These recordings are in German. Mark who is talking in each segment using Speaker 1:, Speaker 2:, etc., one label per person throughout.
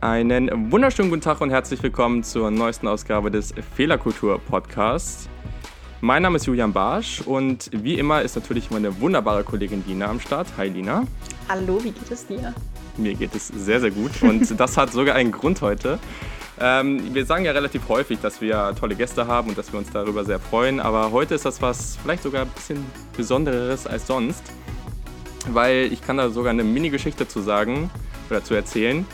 Speaker 1: Einen wunderschönen guten Tag und herzlich willkommen zur neuesten Ausgabe des Fehlerkultur Podcasts. Mein Name ist Julian Barsch und wie immer ist natürlich meine wunderbare Kollegin Lina am Start. Hi Lina.
Speaker 2: Hallo, wie geht es dir?
Speaker 1: Mir geht es sehr, sehr gut und das hat sogar einen Grund heute. Ähm, wir sagen ja relativ häufig, dass wir tolle Gäste haben und dass wir uns darüber sehr freuen, aber heute ist das was vielleicht sogar ein bisschen Besonderes als sonst, weil ich kann da sogar eine Mini-Geschichte zu sagen oder zu erzählen.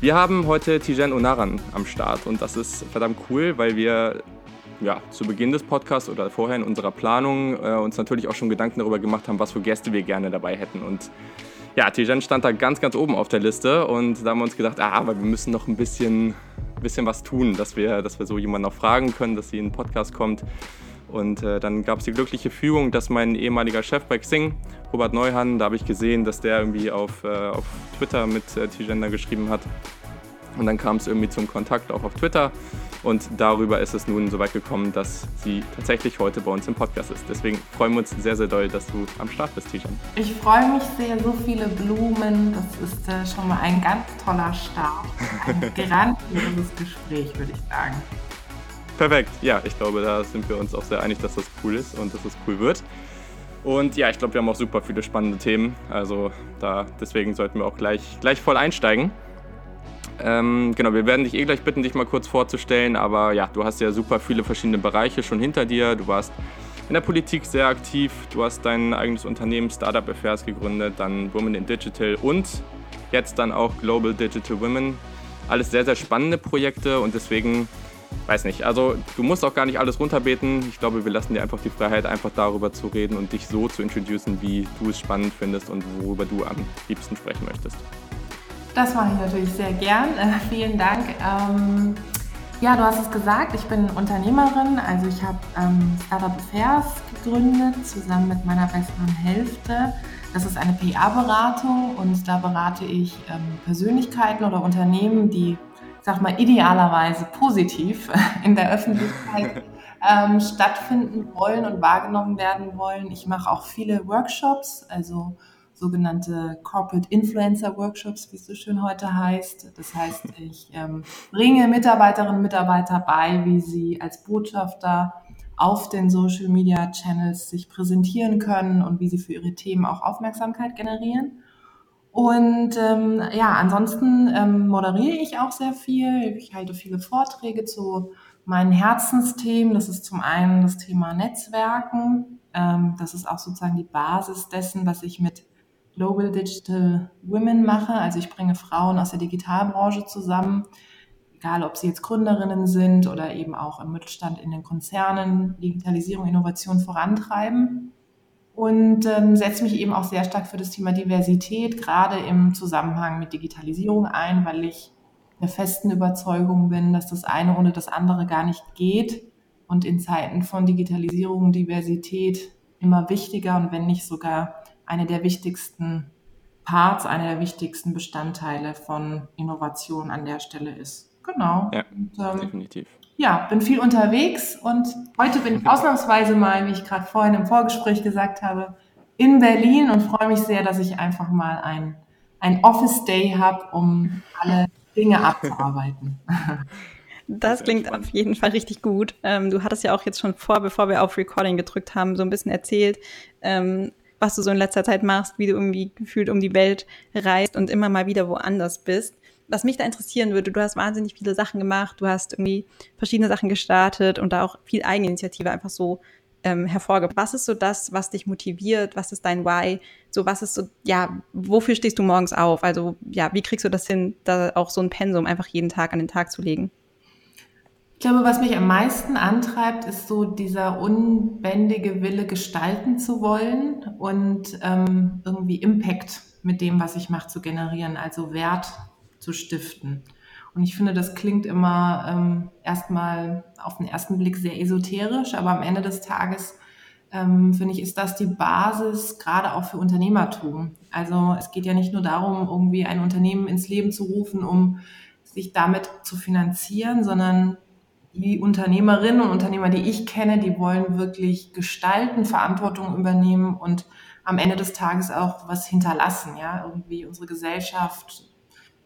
Speaker 1: Wir haben heute Tijen Onaran am Start und das ist verdammt cool, weil wir ja, zu Beginn des Podcasts oder vorher in unserer Planung äh, uns natürlich auch schon Gedanken darüber gemacht haben, was für Gäste wir gerne dabei hätten. Und ja, Tijen stand da ganz, ganz oben auf der Liste und da haben wir uns gedacht, ah, aber wir müssen noch ein bisschen, bisschen was tun, dass wir, dass wir so jemanden noch fragen können, dass sie in den Podcast kommt. Und äh, dann gab es die glückliche Fügung, dass mein ehemaliger Chef bei Xing, Robert Neuhan, da habe ich gesehen, dass der irgendwie auf, äh, auf Twitter mit äh, T-Gender geschrieben hat. Und dann kam es irgendwie zum Kontakt auch auf Twitter. Und darüber ist es nun so weit gekommen, dass sie tatsächlich heute bei uns im Podcast ist. Deswegen freuen wir uns sehr, sehr doll, dass du am Start bist, Tijan.
Speaker 2: Ich freue mich sehr, so viele Blumen. Das ist äh, schon mal ein ganz toller Start. Ein grandioses Gespräch, würde ich sagen.
Speaker 1: Perfekt. Ja, ich glaube, da sind wir uns auch sehr einig, dass das cool ist und dass es cool wird. Und ja, ich glaube, wir haben auch super viele spannende Themen. Also da deswegen sollten wir auch gleich, gleich voll einsteigen. Ähm, genau, wir werden dich eh gleich bitten, dich mal kurz vorzustellen. Aber ja, du hast ja super viele verschiedene Bereiche schon hinter dir. Du warst in der Politik sehr aktiv. Du hast dein eigenes Unternehmen Startup Affairs gegründet, dann Women in Digital und jetzt dann auch Global Digital Women. Alles sehr, sehr spannende Projekte und deswegen weiß nicht, also du musst auch gar nicht alles runterbeten. Ich glaube, wir lassen dir einfach die Freiheit, einfach darüber zu reden und dich so zu introducen, wie du es spannend findest und worüber du am liebsten sprechen möchtest.
Speaker 2: Das mache ich natürlich sehr gern. Äh, vielen Dank. Ähm, ja, du hast es gesagt, ich bin Unternehmerin. Also ich habe ähm, Startup Affairs gegründet, zusammen mit meiner besseren Hälfte. Das ist eine PR-Beratung und da berate ich ähm, Persönlichkeiten oder Unternehmen, die sag mal, idealerweise positiv in der Öffentlichkeit ähm, stattfinden wollen und wahrgenommen werden wollen. Ich mache auch viele Workshops, also sogenannte Corporate Influencer Workshops, wie es so schön heute heißt. Das heißt, ich ähm, bringe Mitarbeiterinnen und Mitarbeiter bei, wie sie als Botschafter auf den Social Media Channels sich präsentieren können und wie sie für ihre Themen auch Aufmerksamkeit generieren. Und ähm, ja, ansonsten ähm, moderiere ich auch sehr viel. Ich halte viele Vorträge zu meinen Herzensthemen. Das ist zum einen das Thema Netzwerken. Ähm, das ist auch sozusagen die Basis dessen, was ich mit Global Digital Women mache. Also ich bringe Frauen aus der Digitalbranche zusammen, egal ob sie jetzt Gründerinnen sind oder eben auch im Mittelstand in den Konzernen Digitalisierung, Innovation vorantreiben und ähm, setze mich eben auch sehr stark für das Thema Diversität, gerade im Zusammenhang mit Digitalisierung ein, weil ich der festen Überzeugung bin, dass das eine ohne das andere gar nicht geht und in Zeiten von Digitalisierung Diversität immer wichtiger und wenn nicht sogar eine der wichtigsten Parts, einer der wichtigsten Bestandteile von Innovation an der Stelle ist. Genau.
Speaker 1: Ja, und, ähm, definitiv
Speaker 2: ja, bin viel unterwegs und heute bin ich ausnahmsweise mal, wie ich gerade vorhin im Vorgespräch gesagt habe, in Berlin und freue mich sehr, dass ich einfach mal ein, ein Office Day habe, um alle Dinge abzuarbeiten.
Speaker 3: Das klingt auf jeden Fall richtig gut. Ähm, du hattest ja auch jetzt schon vor, bevor wir auf Recording gedrückt haben, so ein bisschen erzählt, ähm, was du so in letzter Zeit machst, wie du irgendwie gefühlt um die Welt reist und immer mal wieder woanders bist was mich da interessieren würde, du hast wahnsinnig viele Sachen gemacht, du hast irgendwie verschiedene Sachen gestartet und da auch viel Eigeninitiative einfach so ähm, hervorgebracht. Was ist so das, was dich motiviert? Was ist dein Why? So, was ist so, ja, wofür stehst du morgens auf? Also, ja, wie kriegst du das hin, da auch so ein Pensum einfach jeden Tag an den Tag zu legen?
Speaker 2: Ich glaube, was mich am meisten antreibt, ist so dieser unbändige Wille, gestalten zu wollen und ähm, irgendwie Impact mit dem, was ich mache, zu generieren, also Wert zu stiften. Und ich finde, das klingt immer ähm, erstmal auf den ersten Blick sehr esoterisch, aber am Ende des Tages ähm, finde ich, ist das die Basis gerade auch für Unternehmertum. Also es geht ja nicht nur darum, irgendwie ein Unternehmen ins Leben zu rufen, um sich damit zu finanzieren, sondern die Unternehmerinnen und Unternehmer, die ich kenne, die wollen wirklich gestalten, Verantwortung übernehmen und am Ende des Tages auch was hinterlassen, ja, irgendwie unsere Gesellschaft,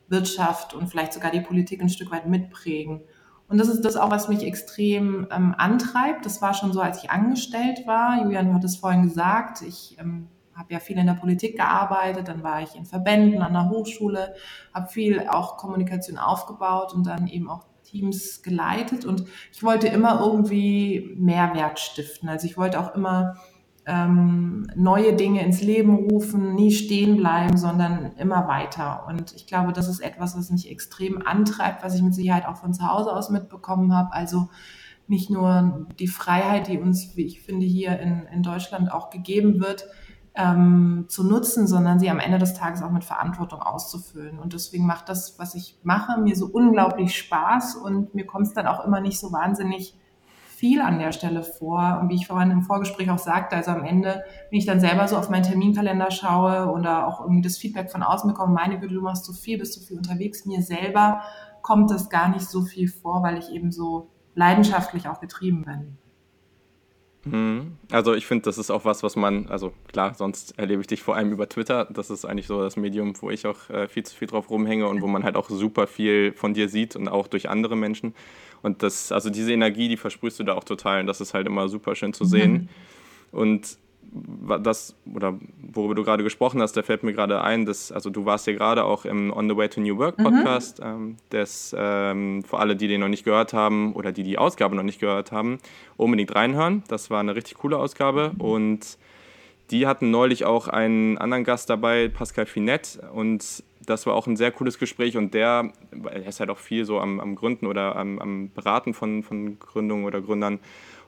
Speaker 2: Wirtschaft und vielleicht sogar die Politik ein Stück weit mitprägen. Und das ist das auch, was mich extrem ähm, antreibt. Das war schon so, als ich angestellt war. Julian, du hattest vorhin gesagt, ich ähm, habe ja viel in der Politik gearbeitet, dann war ich in Verbänden an der Hochschule, habe viel auch Kommunikation aufgebaut und dann eben auch Teams geleitet. Und ich wollte immer irgendwie Mehrwert stiften. Also ich wollte auch immer ähm, neue Dinge ins Leben rufen, nie stehen bleiben, sondern immer weiter. Und ich glaube, das ist etwas, was mich extrem antreibt, was ich mit Sicherheit auch von zu Hause aus mitbekommen habe. Also nicht nur die Freiheit, die uns, wie ich finde, hier in, in Deutschland auch gegeben wird, ähm, zu nutzen, sondern sie am Ende des Tages auch mit Verantwortung auszufüllen. Und deswegen macht das, was ich mache, mir so unglaublich Spaß und mir kommt es dann auch immer nicht so wahnsinnig viel an der Stelle vor. Und wie ich vorhin im Vorgespräch auch sagte, also am Ende, wenn ich dann selber so auf meinen Terminkalender schaue oder auch irgendwie das Feedback von außen bekomme, meine Güte, du machst so viel, bist so viel unterwegs, mir selber kommt das gar nicht so viel vor, weil ich eben so leidenschaftlich auch getrieben bin.
Speaker 1: Mhm. Also ich finde, das ist auch was, was man, also klar, sonst erlebe ich dich vor allem über Twitter. Das ist eigentlich so das Medium, wo ich auch äh, viel zu viel drauf rumhänge und wo man halt auch super viel von dir sieht und auch durch andere Menschen. Und das, also diese Energie, die versprühst du da auch total und das ist halt immer super schön zu sehen. Mhm. Und das, oder worüber du gerade gesprochen hast, da fällt mir gerade ein, dass, also du warst ja gerade auch im On the Way to New Work mhm. Podcast, mhm. ähm, das ähm, für alle, die den noch nicht gehört haben oder die die Ausgabe noch nicht gehört haben, unbedingt reinhören. Das war eine richtig coole Ausgabe und die hatten neulich auch einen anderen Gast dabei, Pascal Finette und das war auch ein sehr cooles Gespräch und der, er ist halt auch viel so am, am Gründen oder am, am Beraten von, von Gründungen oder Gründern.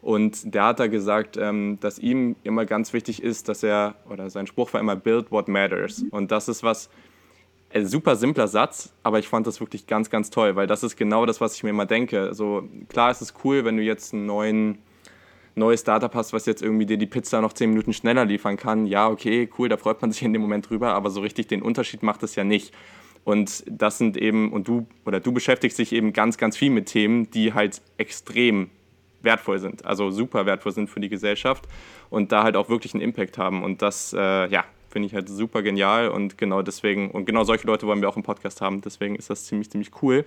Speaker 1: Und der hat da gesagt, ähm, dass ihm immer ganz wichtig ist, dass er, oder sein Spruch war immer, build what matters. Und das ist was, ein super simpler Satz, aber ich fand das wirklich ganz, ganz toll, weil das ist genau das, was ich mir immer denke. Also klar ist es cool, wenn du jetzt einen neuen neues Startup hast, was jetzt irgendwie dir die Pizza noch zehn Minuten schneller liefern kann, ja, okay, cool, da freut man sich in dem Moment drüber, aber so richtig den Unterschied macht es ja nicht. Und das sind eben, und du oder du beschäftigst dich eben ganz, ganz viel mit Themen, die halt extrem wertvoll sind, also super wertvoll sind für die Gesellschaft und da halt auch wirklich einen Impact haben. Und das, äh, ja, finde ich halt super genial und genau deswegen, und genau solche Leute wollen wir auch im Podcast haben, deswegen ist das ziemlich, ziemlich cool.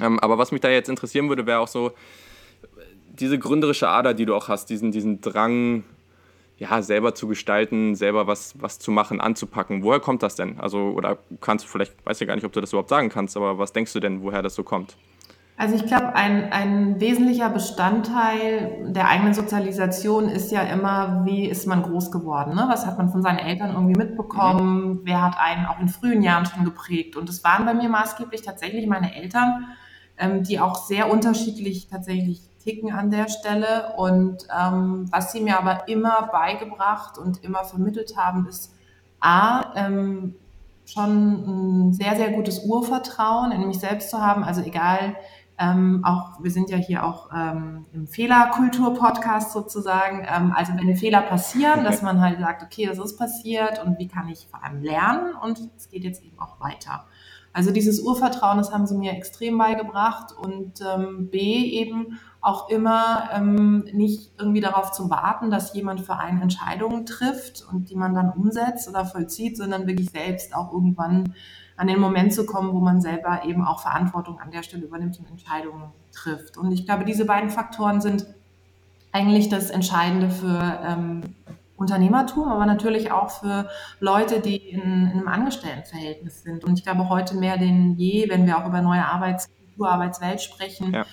Speaker 1: Ähm, aber was mich da jetzt interessieren würde, wäre auch so, diese gründerische Ader, die du auch hast, diesen, diesen Drang, ja, selber zu gestalten, selber was, was zu machen, anzupacken. Woher kommt das denn? Also, oder kannst du vielleicht, weiß ja gar nicht, ob du das überhaupt sagen kannst, aber was denkst du denn, woher das so kommt?
Speaker 2: Also ich glaube, ein, ein wesentlicher Bestandteil der eigenen Sozialisation ist ja immer, wie ist man groß geworden? Ne? Was hat man von seinen Eltern irgendwie mitbekommen? Mhm. Wer hat einen auch in frühen Jahren schon geprägt? Und es waren bei mir maßgeblich tatsächlich meine Eltern, ähm, die auch sehr unterschiedlich tatsächlich ticken an der Stelle. Und ähm, was sie mir aber immer beigebracht und immer vermittelt haben, ist A, ähm, schon ein sehr, sehr gutes Urvertrauen in mich selbst zu haben. Also egal, ähm, auch wir sind ja hier auch ähm, im Fehlerkultur-Podcast sozusagen. Ähm, also wenn Fehler passieren, dass man halt sagt, okay, das ist passiert und wie kann ich vor allem lernen und es geht jetzt eben auch weiter. Also dieses Urvertrauen, das haben sie mir extrem beigebracht und ähm, B eben auch immer ähm, nicht irgendwie darauf zu warten, dass jemand für einen Entscheidungen trifft und die man dann umsetzt oder vollzieht, sondern wirklich selbst auch irgendwann an den Moment zu kommen, wo man selber eben auch Verantwortung an der Stelle übernimmt und Entscheidungen trifft. Und ich glaube, diese beiden Faktoren sind eigentlich das Entscheidende für ähm, Unternehmertum, aber natürlich auch für Leute, die in, in, einem Angestelltenverhältnis sind. Und ich glaube heute mehr denn je, wenn wir auch über neue Arbeitskultur, Arbeitswelt sprechen, ja.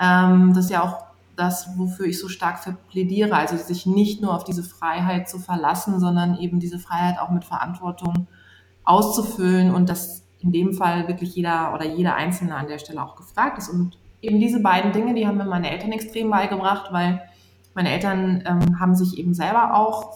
Speaker 2: ähm, das ist ja auch das, wofür ich so stark plädiere, also sich nicht nur auf diese Freiheit zu verlassen, sondern eben diese Freiheit auch mit Verantwortung auszufüllen und dass in dem Fall wirklich jeder oder jeder Einzelne an der Stelle auch gefragt ist. Und eben diese beiden Dinge, die haben mir meine Eltern extrem beigebracht, weil meine Eltern ähm, haben sich eben selber auch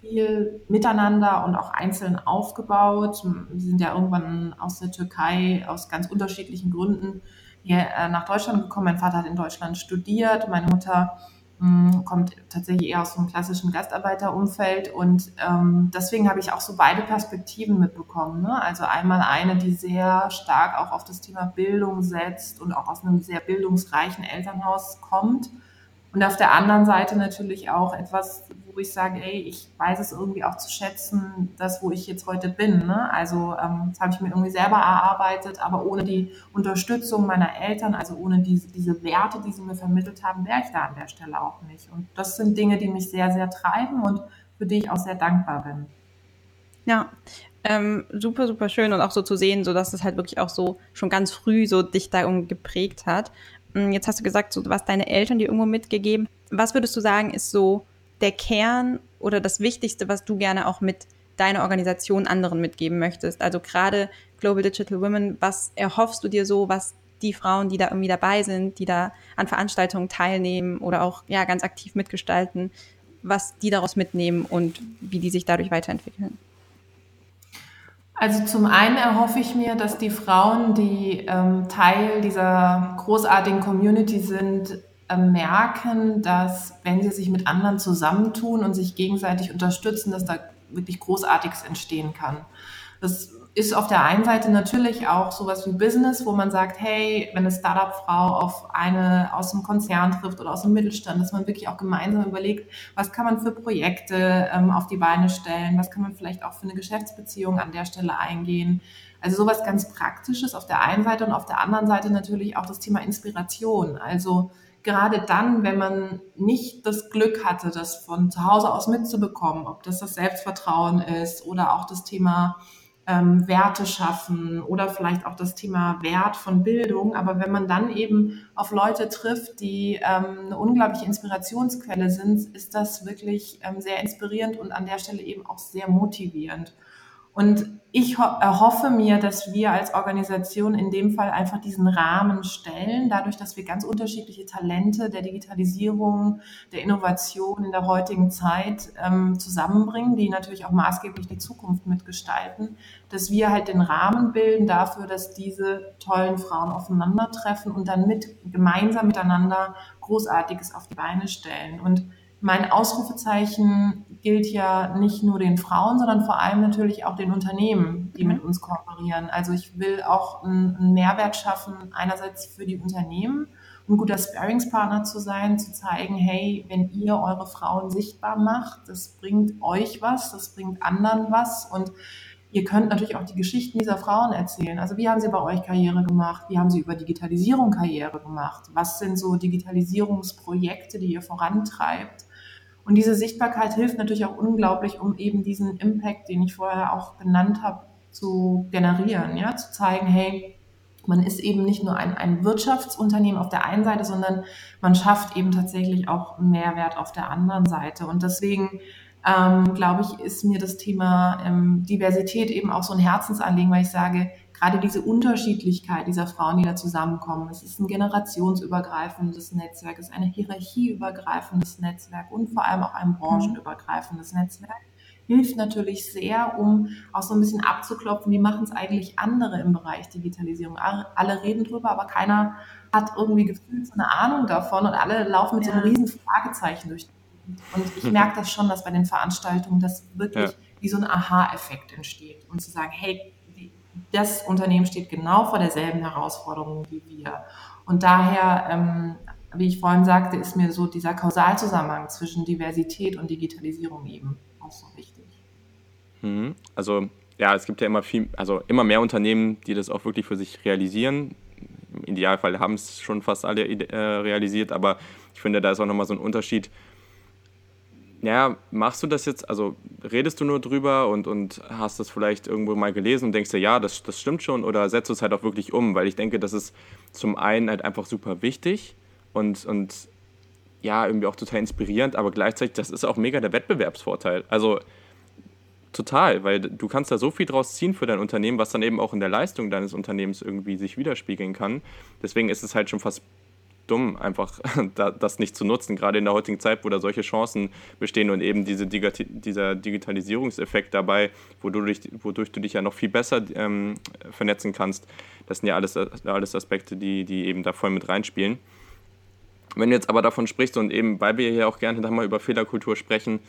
Speaker 2: viel miteinander und auch einzeln aufgebaut. Sie sind ja irgendwann aus der Türkei aus ganz unterschiedlichen Gründen hier äh, nach Deutschland gekommen. Mein Vater hat in Deutschland studiert, meine Mutter Mm, kommt tatsächlich eher aus so einem klassischen Gastarbeiterumfeld und ähm, deswegen habe ich auch so beide Perspektiven mitbekommen. Ne? Also einmal eine, die sehr stark auch auf das Thema Bildung setzt und auch aus einem sehr bildungsreichen Elternhaus kommt und auf der anderen Seite natürlich auch etwas, wo ich sage, ey, ich weiß es irgendwie auch zu schätzen, das, wo ich jetzt heute bin. Ne? Also ähm, das habe ich mir irgendwie selber erarbeitet, aber ohne die Unterstützung meiner Eltern, also ohne diese, diese Werte, die sie mir vermittelt haben, wäre ich da an der Stelle auch nicht. Und das sind Dinge, die mich sehr, sehr treiben und für die ich auch sehr dankbar bin.
Speaker 3: Ja, ähm, super, super schön und auch so zu sehen, so dass es halt wirklich auch so schon ganz früh so dich da geprägt hat. Hm, jetzt hast du gesagt, so, was deine Eltern dir irgendwo mitgegeben. Was würdest du sagen, ist so der Kern oder das Wichtigste, was du gerne auch mit deiner Organisation anderen mitgeben möchtest? Also gerade Global Digital Women, was erhoffst du dir so, was die Frauen, die da irgendwie dabei sind, die da an Veranstaltungen teilnehmen oder auch ja ganz aktiv mitgestalten, was die daraus mitnehmen und wie die sich dadurch weiterentwickeln?
Speaker 2: Also zum einen erhoffe ich mir, dass die Frauen, die ähm, Teil dieser großartigen Community sind, merken, dass wenn sie sich mit anderen zusammentun und sich gegenseitig unterstützen, dass da wirklich Großartiges entstehen kann. Das ist auf der einen Seite natürlich auch sowas wie Business, wo man sagt, hey, wenn eine Startup-Frau auf eine aus dem Konzern trifft oder aus dem Mittelstand, dass man wirklich auch gemeinsam überlegt, was kann man für Projekte ähm, auf die Beine stellen, was kann man vielleicht auch für eine Geschäftsbeziehung an der Stelle eingehen. Also sowas ganz Praktisches auf der einen Seite und auf der anderen Seite natürlich auch das Thema Inspiration. Also gerade dann, wenn man nicht das Glück hatte, das von zu Hause aus mitzubekommen, ob das das Selbstvertrauen ist oder auch das Thema ähm, Werte schaffen oder vielleicht auch das Thema Wert von Bildung. Aber wenn man dann eben auf Leute trifft, die ähm, eine unglaubliche Inspirationsquelle sind, ist das wirklich ähm, sehr inspirierend und an der Stelle eben auch sehr motivierend. Und ich erhoffe mir, dass wir als Organisation in dem Fall einfach diesen Rahmen stellen, dadurch, dass wir ganz unterschiedliche Talente der Digitalisierung, der Innovation in der heutigen Zeit ähm, zusammenbringen, die natürlich auch maßgeblich die Zukunft mitgestalten, dass wir halt den Rahmen bilden dafür, dass diese tollen Frauen aufeinandertreffen und dann mit gemeinsam miteinander Großartiges auf die Beine stellen. Und mein Ausrufezeichen gilt ja nicht nur den Frauen, sondern vor allem natürlich auch den Unternehmen, die mit mhm. uns kooperieren. Also ich will auch einen Mehrwert schaffen, einerseits für die Unternehmen, ein guter Sparingspartner zu sein, zu zeigen, hey, wenn ihr eure Frauen sichtbar macht, das bringt euch was, das bringt anderen was und Ihr könnt natürlich auch die Geschichten dieser Frauen erzählen. Also wie haben sie bei euch Karriere gemacht? Wie haben sie über Digitalisierung Karriere gemacht? Was sind so Digitalisierungsprojekte, die ihr vorantreibt? Und diese Sichtbarkeit hilft natürlich auch unglaublich, um eben diesen Impact, den ich vorher auch genannt habe, zu generieren, ja, zu zeigen, hey, man ist eben nicht nur ein, ein Wirtschaftsunternehmen auf der einen Seite, sondern man schafft eben tatsächlich auch Mehrwert auf der anderen Seite. Und deswegen ähm, glaube ich, ist mir das Thema ähm, Diversität eben auch so ein Herzensanliegen, weil ich sage, gerade diese Unterschiedlichkeit dieser Frauen, die da zusammenkommen, es ist ein generationsübergreifendes Netzwerk, es ist ein hierarchieübergreifendes Netzwerk und vor allem auch ein branchenübergreifendes Netzwerk, hilft natürlich sehr, um auch so ein bisschen abzuklopfen, wie machen es eigentlich andere im Bereich Digitalisierung. Alle reden drüber, aber keiner hat irgendwie gefühlt so eine Ahnung davon und alle laufen mit ja. so einem riesen Fragezeichen durch. Und ich merke das schon, dass bei den Veranstaltungen das wirklich ja. wie so ein Aha-Effekt entsteht. Und zu sagen, hey, das Unternehmen steht genau vor derselben Herausforderung wie wir. Und daher, ähm, wie ich vorhin sagte, ist mir so dieser Kausalzusammenhang zwischen Diversität und Digitalisierung eben auch so wichtig.
Speaker 1: Mhm. Also ja, es gibt ja immer viel, also immer mehr Unternehmen, die das auch wirklich für sich realisieren. Im Idealfall haben es schon fast alle äh, realisiert, aber ich finde, da ist auch nochmal so ein Unterschied, ja, machst du das jetzt, also redest du nur drüber und, und hast das vielleicht irgendwo mal gelesen und denkst dir, ja, das, das stimmt schon oder setzt du es halt auch wirklich um? Weil ich denke, das ist zum einen halt einfach super wichtig und, und ja, irgendwie auch total inspirierend, aber gleichzeitig, das ist auch mega der Wettbewerbsvorteil. Also total, weil du kannst da so viel draus ziehen für dein Unternehmen, was dann eben auch in der Leistung deines Unternehmens irgendwie sich widerspiegeln kann. Deswegen ist es halt schon fast dumm, einfach das nicht zu nutzen, gerade in der heutigen Zeit, wo da solche Chancen bestehen und eben diese, dieser Digitalisierungseffekt dabei, wodurch, wodurch du dich ja noch viel besser ähm, vernetzen kannst. Das sind ja alles, alles Aspekte, die, die eben da voll mit reinspielen. Wenn du jetzt aber davon sprichst und eben, weil wir hier auch gerne mal über Fehlerkultur sprechen,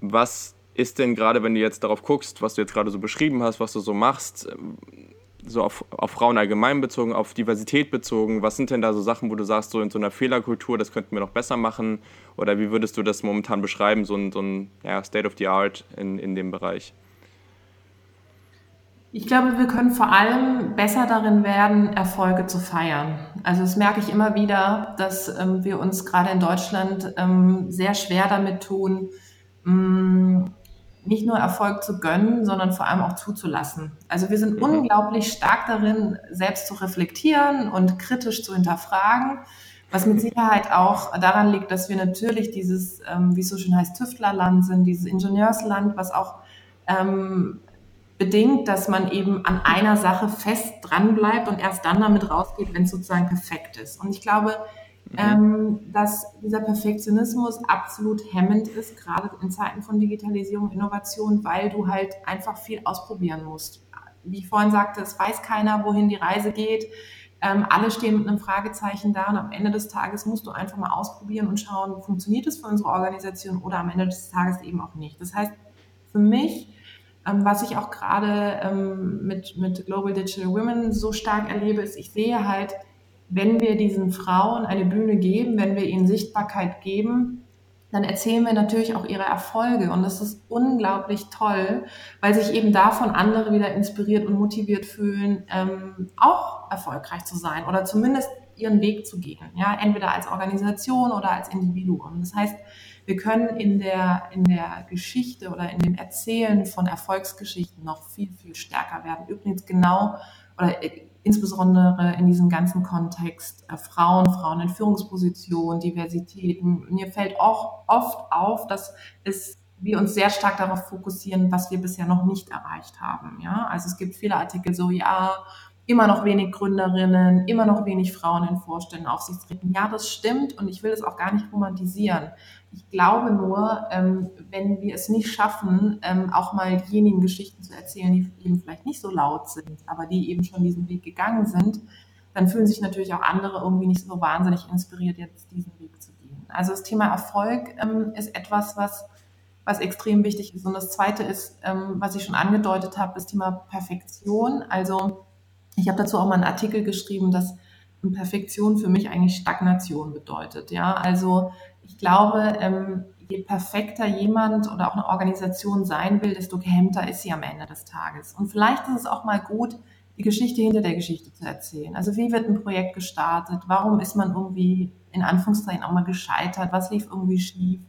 Speaker 1: was ist denn gerade, wenn du jetzt darauf guckst, was du jetzt gerade so beschrieben hast, was du so machst, so auf, auf Frauen allgemein bezogen, auf Diversität bezogen, was sind denn da so Sachen, wo du sagst, so in so einer Fehlerkultur, das könnten wir noch besser machen? Oder wie würdest du das momentan beschreiben, so ein, so ein ja, State of the Art in, in dem Bereich?
Speaker 2: Ich glaube, wir können vor allem besser darin werden, Erfolge zu feiern. Also das merke ich immer wieder, dass ähm, wir uns gerade in Deutschland ähm, sehr schwer damit tun, mh, mm, nicht nur Erfolg zu gönnen, sondern vor allem auch zuzulassen. Also wir sind mhm. unglaublich stark darin, selbst zu reflektieren und kritisch zu hinterfragen, was mit Sicherheit auch daran liegt, dass wir natürlich dieses, ähm, wie es so schön heißt, Tüftlerland sind, dieses Ingenieursland, was auch ähm, bedingt, dass man eben an einer Sache fest dran bleibt und erst dann damit rausgeht, wenn es sozusagen perfekt ist. Und ich glaube, Mhm. Ähm, dass dieser Perfektionismus absolut hemmend ist, gerade in Zeiten von Digitalisierung, Innovation, weil du halt einfach viel ausprobieren musst. Wie ich vorhin sagte, es weiß keiner, wohin die Reise geht. Ähm, alle stehen mit einem Fragezeichen da und am Ende des Tages musst du einfach mal ausprobieren und schauen, funktioniert es für unsere Organisation oder am Ende des Tages eben auch nicht. Das heißt, für mich, ähm, was ich auch gerade ähm, mit, mit Global Digital Women so stark erlebe, ist, ich sehe halt, wenn wir diesen Frauen eine Bühne geben, wenn wir ihnen Sichtbarkeit geben, dann erzählen wir natürlich auch ihre Erfolge. Und das ist unglaublich toll, weil sich eben davon andere wieder inspiriert und motiviert fühlen, ähm, auch erfolgreich zu sein oder zumindest ihren Weg zu gehen. Ja, entweder als Organisation oder als Individuum. Das heißt, wir können in der, in der Geschichte oder in dem Erzählen von Erfolgsgeschichten noch viel, viel stärker werden. Übrigens genau oder insbesondere in diesem ganzen Kontext äh, Frauen, Frauen in Führungspositionen, Diversitäten. Mir fällt auch oft auf, dass es wir uns sehr stark darauf fokussieren, was wir bisher noch nicht erreicht haben. Ja, also es gibt viele Artikel so, ja, immer noch wenig Gründerinnen, immer noch wenig Frauen in Vorständen, Aufsichtsräten. Ja, das stimmt und ich will es auch gar nicht romantisieren. Ich glaube nur, ähm, wenn wir es nicht schaffen, ähm, auch mal diejenigen Geschichten zu erzählen, die eben vielleicht nicht so laut sind, aber die eben schon diesen Weg gegangen sind, dann fühlen sich natürlich auch andere irgendwie nicht so wahnsinnig inspiriert, jetzt diesen Weg zu gehen. Also das Thema Erfolg ähm, ist etwas, was was extrem wichtig ist. Und das Zweite ist, was ich schon angedeutet habe, das Thema Perfektion. Also ich habe dazu auch mal einen Artikel geschrieben, dass Perfektion für mich eigentlich Stagnation bedeutet. Ja, also ich glaube, ähm, je perfekter jemand oder auch eine Organisation sein will, desto gehemmter ist sie am Ende des Tages. Und vielleicht ist es auch mal gut, die Geschichte hinter der Geschichte zu erzählen. Also wie wird ein Projekt gestartet? Warum ist man irgendwie in Anführungszeichen auch mal gescheitert? Was lief irgendwie schief?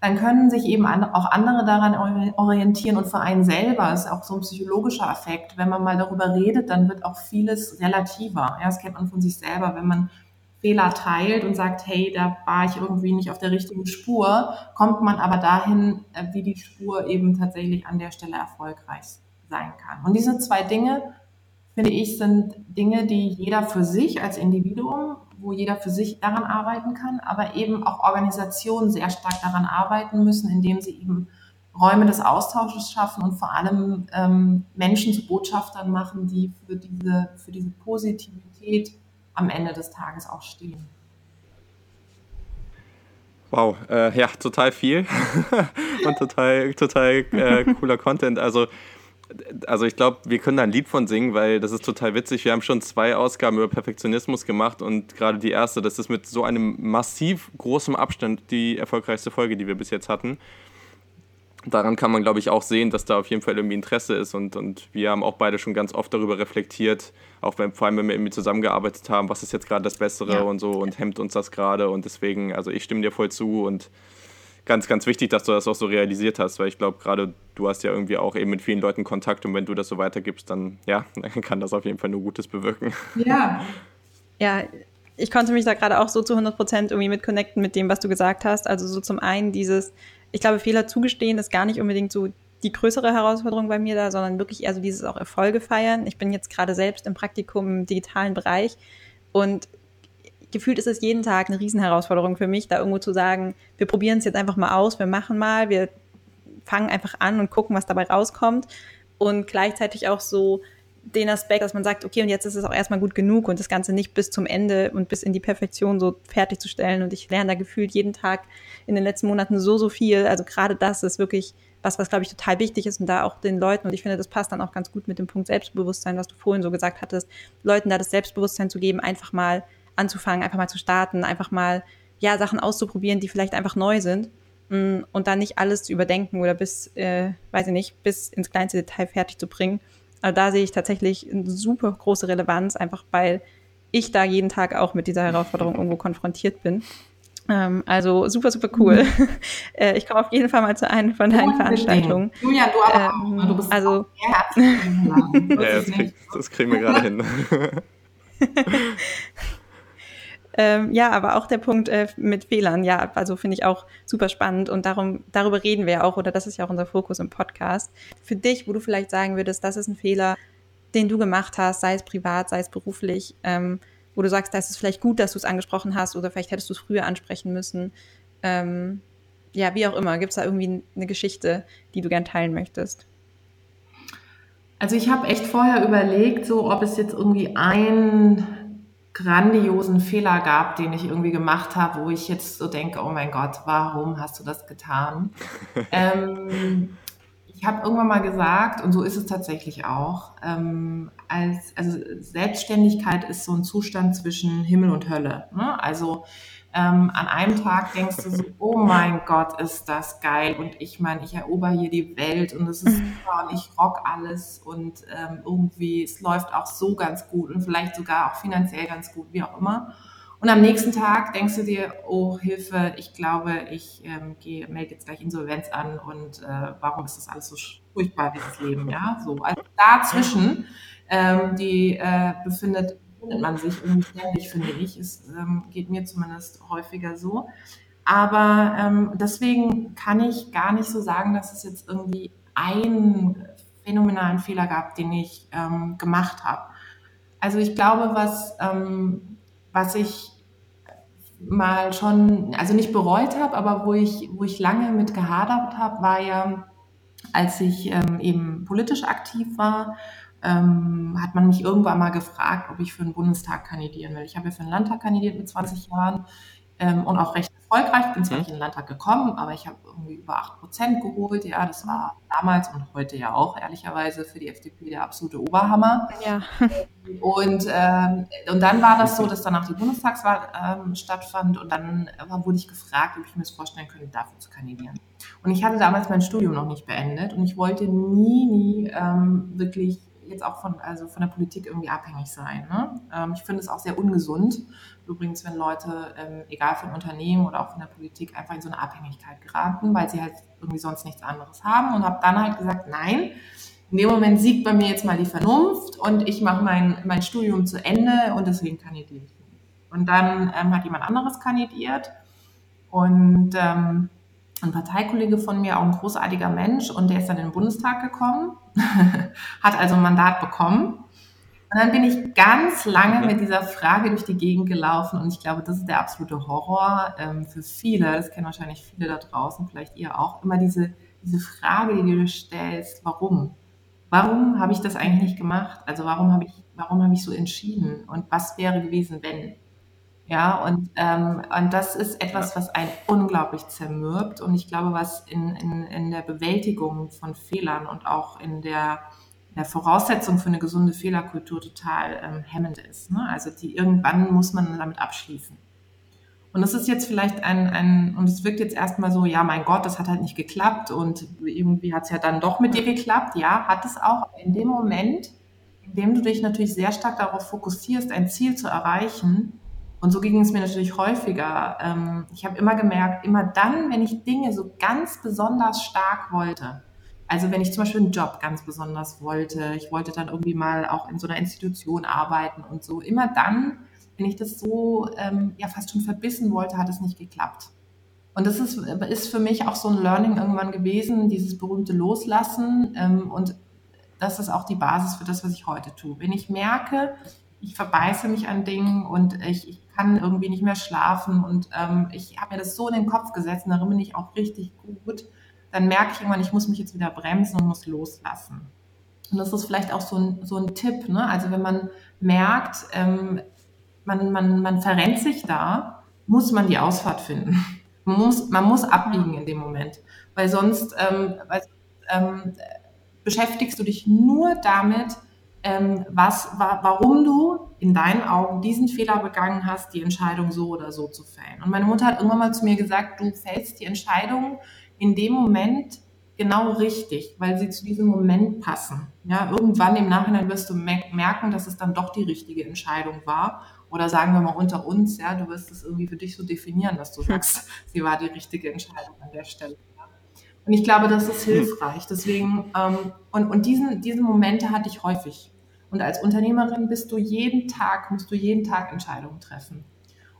Speaker 2: Dann können sich eben auch andere daran orientieren und für einen selber ist auch so ein psychologischer Effekt. Wenn man mal darüber redet, dann wird auch vieles relativer. Ja, das kennt man von sich selber, wenn man Fehler teilt und sagt, hey, da war ich irgendwie nicht auf der richtigen Spur, kommt man aber dahin, äh, wie die Spur eben tatsächlich an der Stelle erfolgreich sein kann. Und diese zwei Dinge, finde ich, sind Dinge, die jeder für sich als Individuum wo jeder für sich daran arbeiten kann, aber eben auch Organisationen sehr stark daran arbeiten müssen, indem sie eben Räume des Austausches schaffen und vor allem ähm, Menschen zu Botschaftern machen, die für diese, für diese Positivität am Ende des Tages auch stehen.
Speaker 1: Wow, äh, ja, total viel und total, total äh, cooler Content. Also also ich glaube, wir können da ein Lied von singen, weil das ist total witzig. Wir haben schon zwei Ausgaben über Perfektionismus gemacht und gerade die erste, das ist mit so einem massiv großen Abstand die erfolgreichste Folge, die wir bis jetzt hatten. Daran kann man, glaube ich, auch sehen, dass da auf jeden Fall irgendwie Interesse ist und, und wir haben auch beide schon ganz oft darüber reflektiert, auch wenn, vor allem, wenn wir irgendwie zusammengearbeitet haben, was ist jetzt gerade das Bessere ja. und so und hemmt uns das gerade und deswegen, also ich stimme dir voll zu und ganz, ganz wichtig, dass du das auch so realisiert hast, weil ich glaube, gerade du hast ja irgendwie auch eben mit vielen Leuten Kontakt und wenn du das so weitergibst, dann ja, dann kann das auf jeden Fall nur Gutes bewirken.
Speaker 3: Ja. Ja, ich konnte mich da gerade auch so zu 100 Prozent irgendwie mit connecten mit dem, was du gesagt hast. Also so zum einen dieses, ich glaube, Fehler zugestehen ist gar nicht unbedingt so die größere Herausforderung bei mir da, sondern wirklich eher so dieses auch Erfolge feiern. Ich bin jetzt gerade selbst im Praktikum im digitalen Bereich und gefühlt ist es jeden Tag eine Riesenherausforderung für mich, da irgendwo zu sagen, wir probieren es jetzt einfach mal aus, wir machen mal, wir fangen einfach an und gucken, was dabei rauskommt. Und gleichzeitig auch so den Aspekt, dass man sagt, okay, und jetzt ist es auch erstmal gut genug und das Ganze nicht bis zum Ende und bis in die Perfektion so fertigzustellen. Und ich lerne da gefühlt jeden Tag in den letzten Monaten so, so viel. Also gerade das ist wirklich was, was glaube ich total wichtig ist und da auch den Leuten, und ich finde, das passt dann auch ganz gut mit dem Punkt Selbstbewusstsein, was du vorhin so gesagt hattest, Leuten da das Selbstbewusstsein zu geben, einfach mal anzufangen, einfach mal zu starten, einfach mal, ja, Sachen auszuprobieren, die vielleicht einfach neu sind mm, und dann nicht alles zu überdenken oder bis, äh, weiß ich nicht, bis ins kleinste Detail fertig zu bringen. Also da sehe ich tatsächlich eine super große Relevanz, einfach weil ich da jeden Tag auch mit dieser Herausforderung irgendwo konfrontiert bin. Ähm, also super, super cool. Mhm. äh, ich komme auf jeden Fall mal zu einer von deinen Veranstaltungen.
Speaker 2: Julia, du aber ähm, auch. Du bist
Speaker 3: also,
Speaker 1: sehr ja, das, krieg, das kriegen wir gerade hin.
Speaker 3: Ähm, ja, aber auch der Punkt äh, mit Fehlern, ja, also finde ich auch super spannend und darum, darüber reden wir ja auch, oder das ist ja auch unser Fokus im Podcast. Für dich, wo du vielleicht sagen würdest, das ist ein Fehler, den du gemacht hast, sei es privat, sei es beruflich, ähm, wo du sagst, da ist es vielleicht gut, dass du es angesprochen hast oder vielleicht hättest du es früher ansprechen müssen. Ähm, ja, wie auch immer. Gibt es da irgendwie eine Geschichte, die du gern teilen möchtest?
Speaker 2: Also ich habe echt vorher überlegt, so ob es jetzt irgendwie einen grandiosen Fehler gab, den ich irgendwie gemacht habe, wo ich jetzt so denke, oh mein Gott, warum hast du das getan? ähm, ich habe irgendwann mal gesagt, und so ist es tatsächlich auch, ähm, als, also Selbstständigkeit ist so ein Zustand zwischen Himmel und Hölle. Ne? Also ähm, an einem Tag denkst du so, oh mein Gott, ist das geil und ich meine, ich erober hier die Welt und es ist super und ich rock alles und ähm, irgendwie, es läuft auch so ganz gut und vielleicht sogar auch finanziell ganz gut, wie auch immer. Und am nächsten Tag denkst du dir, oh Hilfe, ich glaube, ich ähm, gehe, melde jetzt gleich Insolvenz an und äh, warum ist das alles so furchtbar, dieses Leben, ja? So, also dazwischen, ähm, die äh, befindet, findet man sich irgendwie ständig, finde ich. Es ähm, geht mir zumindest häufiger so. Aber ähm, deswegen kann ich gar nicht so sagen, dass es jetzt irgendwie einen phänomenalen Fehler gab, den ich ähm, gemacht habe. Also ich glaube, was ähm, was ich mal schon, also nicht bereut habe, aber wo ich, wo ich lange mit gehadert habe, war ja, als ich ähm, eben politisch aktiv war, ähm, hat man mich irgendwann mal gefragt, ob ich für den Bundestag kandidieren will. Ich habe ja für den Landtag kandidiert mit 20 Jahren ähm, und auch recht erfolgreich. Bin zwar mhm. nicht in den Landtag gekommen, aber ich habe irgendwie über 8 Prozent geholt. Ja, das war damals und heute ja auch ehrlicherweise für die FDP der absolute Oberhammer.
Speaker 3: Ja.
Speaker 2: Und, ähm, und dann war das so, dass danach die Bundestagswahl ähm, stattfand und dann wurde ich gefragt, ob ich mir das vorstellen könnte, dafür zu kandidieren. Und ich hatte damals mein Studium noch nicht beendet und ich wollte nie, nie ähm, wirklich jetzt auch von, also von der Politik irgendwie abhängig sein. Ne? Ähm, ich finde es auch sehr ungesund, übrigens, wenn Leute, ähm, egal von Unternehmen oder auch von der Politik, einfach in so eine Abhängigkeit geraten, weil sie halt irgendwie sonst nichts anderes haben und habe dann halt gesagt, nein, in dem Moment siegt bei mir jetzt mal die Vernunft und ich mache mein, mein Studium zu Ende und deswegen kandidiere ich. Und dann ähm, hat jemand anderes kandidiert und ähm, ein Parteikollege von mir, auch ein großartiger Mensch, und der ist dann in den Bundestag gekommen, hat also ein Mandat bekommen. Und dann bin ich ganz lange mit dieser Frage durch die Gegend gelaufen und ich glaube, das ist der absolute Horror ähm, für viele, das kennen wahrscheinlich viele da draußen, vielleicht ihr auch, immer diese, diese Frage, die du dir stellst, warum? Warum habe ich das eigentlich nicht gemacht? Also warum habe ich, warum habe ich so entschieden? Und was wäre gewesen, wenn? Ja, und, ähm, und das ist etwas, was einen unglaublich zermürbt und ich glaube, was in, in, in der Bewältigung von Fehlern und auch in der, der Voraussetzung für eine gesunde Fehlerkultur total ähm, hemmend ist. Ne? Also die irgendwann muss man damit abschließen. Und das ist jetzt vielleicht ein, ein und es wirkt jetzt erstmal so, ja, mein Gott, das hat halt nicht geklappt und irgendwie hat es ja dann doch mit dir geklappt. Ja, hat es auch. In dem Moment, in dem du dich natürlich sehr stark darauf fokussierst, ein Ziel zu erreichen, und so ging es mir natürlich häufiger. Ähm, ich habe immer gemerkt, immer dann, wenn ich Dinge so ganz besonders stark wollte, also wenn ich zum Beispiel einen Job ganz besonders wollte, ich wollte dann irgendwie mal auch in so einer Institution arbeiten und so, immer dann, wenn ich das so ähm, ja fast schon verbissen wollte, hat es nicht geklappt. Und das ist, ist für mich auch so ein Learning irgendwann gewesen, dieses berühmte Loslassen. Ähm, und das ist auch die Basis für das, was ich heute tue. Wenn ich merke, ich verbeiße mich an Dingen und ich, ich kann irgendwie nicht mehr schlafen und ähm, ich habe mir das so in den Kopf gesetzt und darin bin ich auch richtig gut, dann merke ich irgendwann, ich muss mich jetzt wieder bremsen und muss loslassen. Und das ist vielleicht auch so ein, so ein Tipp, ne? Also wenn man merkt, ähm, man, man, man verrennt sich da, muss man die Ausfahrt finden. Man muss, man muss abbiegen in dem Moment, weil sonst ähm, weil, ähm, beschäftigst du dich nur damit, ähm, was, wa warum du in deinen Augen diesen Fehler begangen hast, die Entscheidung so oder so zu fällen. Und meine Mutter hat irgendwann mal zu mir gesagt, du fällst die Entscheidung in dem Moment genau richtig, weil sie zu diesem Moment passen. Ja, irgendwann im Nachhinein wirst du merken, dass es dann doch die richtige Entscheidung war. Oder sagen wir mal unter uns, ja, du wirst es irgendwie für dich so definieren, dass du sagst, sie war die richtige Entscheidung an der Stelle. Und ich glaube, das ist hilfreich. Deswegen, ähm, und, und diesen, diese Momente hatte ich häufig. Und als Unternehmerin bist du jeden Tag, musst du jeden Tag Entscheidungen treffen.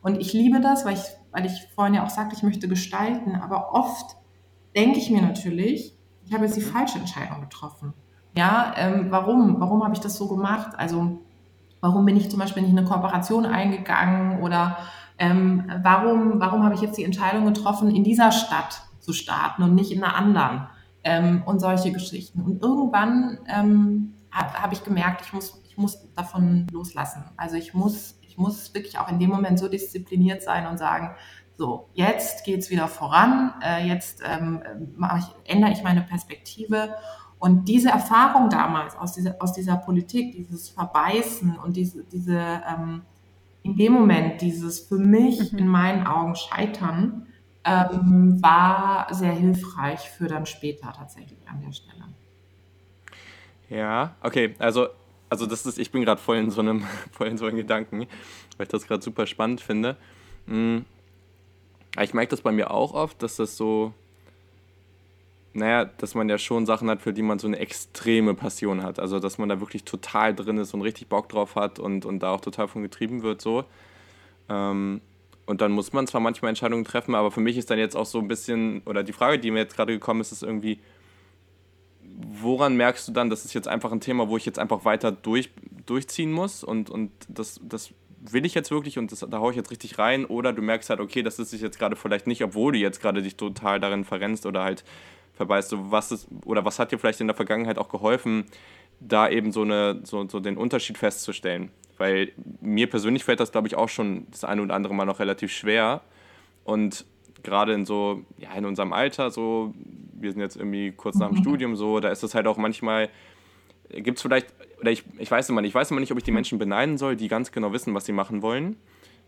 Speaker 2: Und ich liebe das, weil ich, weil ich vorhin ja auch sagte, ich möchte gestalten, aber oft denke ich mir natürlich, ich habe jetzt die falsche Entscheidung getroffen. Ja, ähm, warum? Warum habe ich das so gemacht? Also, warum bin ich zum Beispiel nicht in eine Kooperation eingegangen oder ähm, warum, warum habe ich jetzt die Entscheidung getroffen, in dieser Stadt zu starten und nicht in einer anderen ähm, und solche Geschichten. Und irgendwann ähm, habe hab ich gemerkt, ich muss, ich muss davon loslassen. Also ich muss, ich muss wirklich auch in dem Moment so diszipliniert sein und sagen, so, jetzt geht es wieder voran, äh, jetzt ähm, ich, ändere ich meine Perspektive. Und diese Erfahrung damals aus dieser, aus dieser Politik, dieses Verbeißen und diese, diese ähm, in dem Moment dieses für mich mhm. in meinen Augen Scheitern, ähm, war sehr hilfreich für dann später tatsächlich an der Stelle.
Speaker 1: Ja, okay, also, also das ist, ich bin gerade voll in so einem, voll in so einem Gedanken, weil ich das gerade super spannend finde. Hm. Ich merke das bei mir auch oft, dass das so, naja, dass man ja schon Sachen hat, für die man so eine extreme Passion hat. Also, dass man da wirklich total drin ist und richtig Bock drauf hat und, und da auch total von getrieben wird, so. Ähm, und dann muss man zwar manchmal Entscheidungen treffen, aber für mich ist dann jetzt auch so ein bisschen, oder die Frage, die mir jetzt gerade gekommen ist, ist irgendwie, woran merkst du dann, das ist jetzt einfach ein Thema, wo ich jetzt einfach weiter durch, durchziehen muss und, und das, das will ich jetzt wirklich und das, da haue ich jetzt richtig rein oder du merkst halt, okay, das ist sich jetzt gerade vielleicht nicht, obwohl du jetzt gerade dich total darin verrennst oder halt verbeißt. So, was ist, oder was hat dir vielleicht in der Vergangenheit auch geholfen, da eben so, eine, so, so den Unterschied festzustellen? Weil mir persönlich fällt das, glaube ich, auch schon das eine oder andere Mal noch relativ schwer. Und gerade in so, ja, in unserem Alter, so, wir sind jetzt irgendwie kurz nach dem mhm. Studium, so, da ist es halt auch manchmal, gibt es vielleicht, oder ich, ich weiß immer nicht, ich weiß immer nicht, ob ich die Menschen beneiden soll, die ganz genau wissen, was sie machen wollen.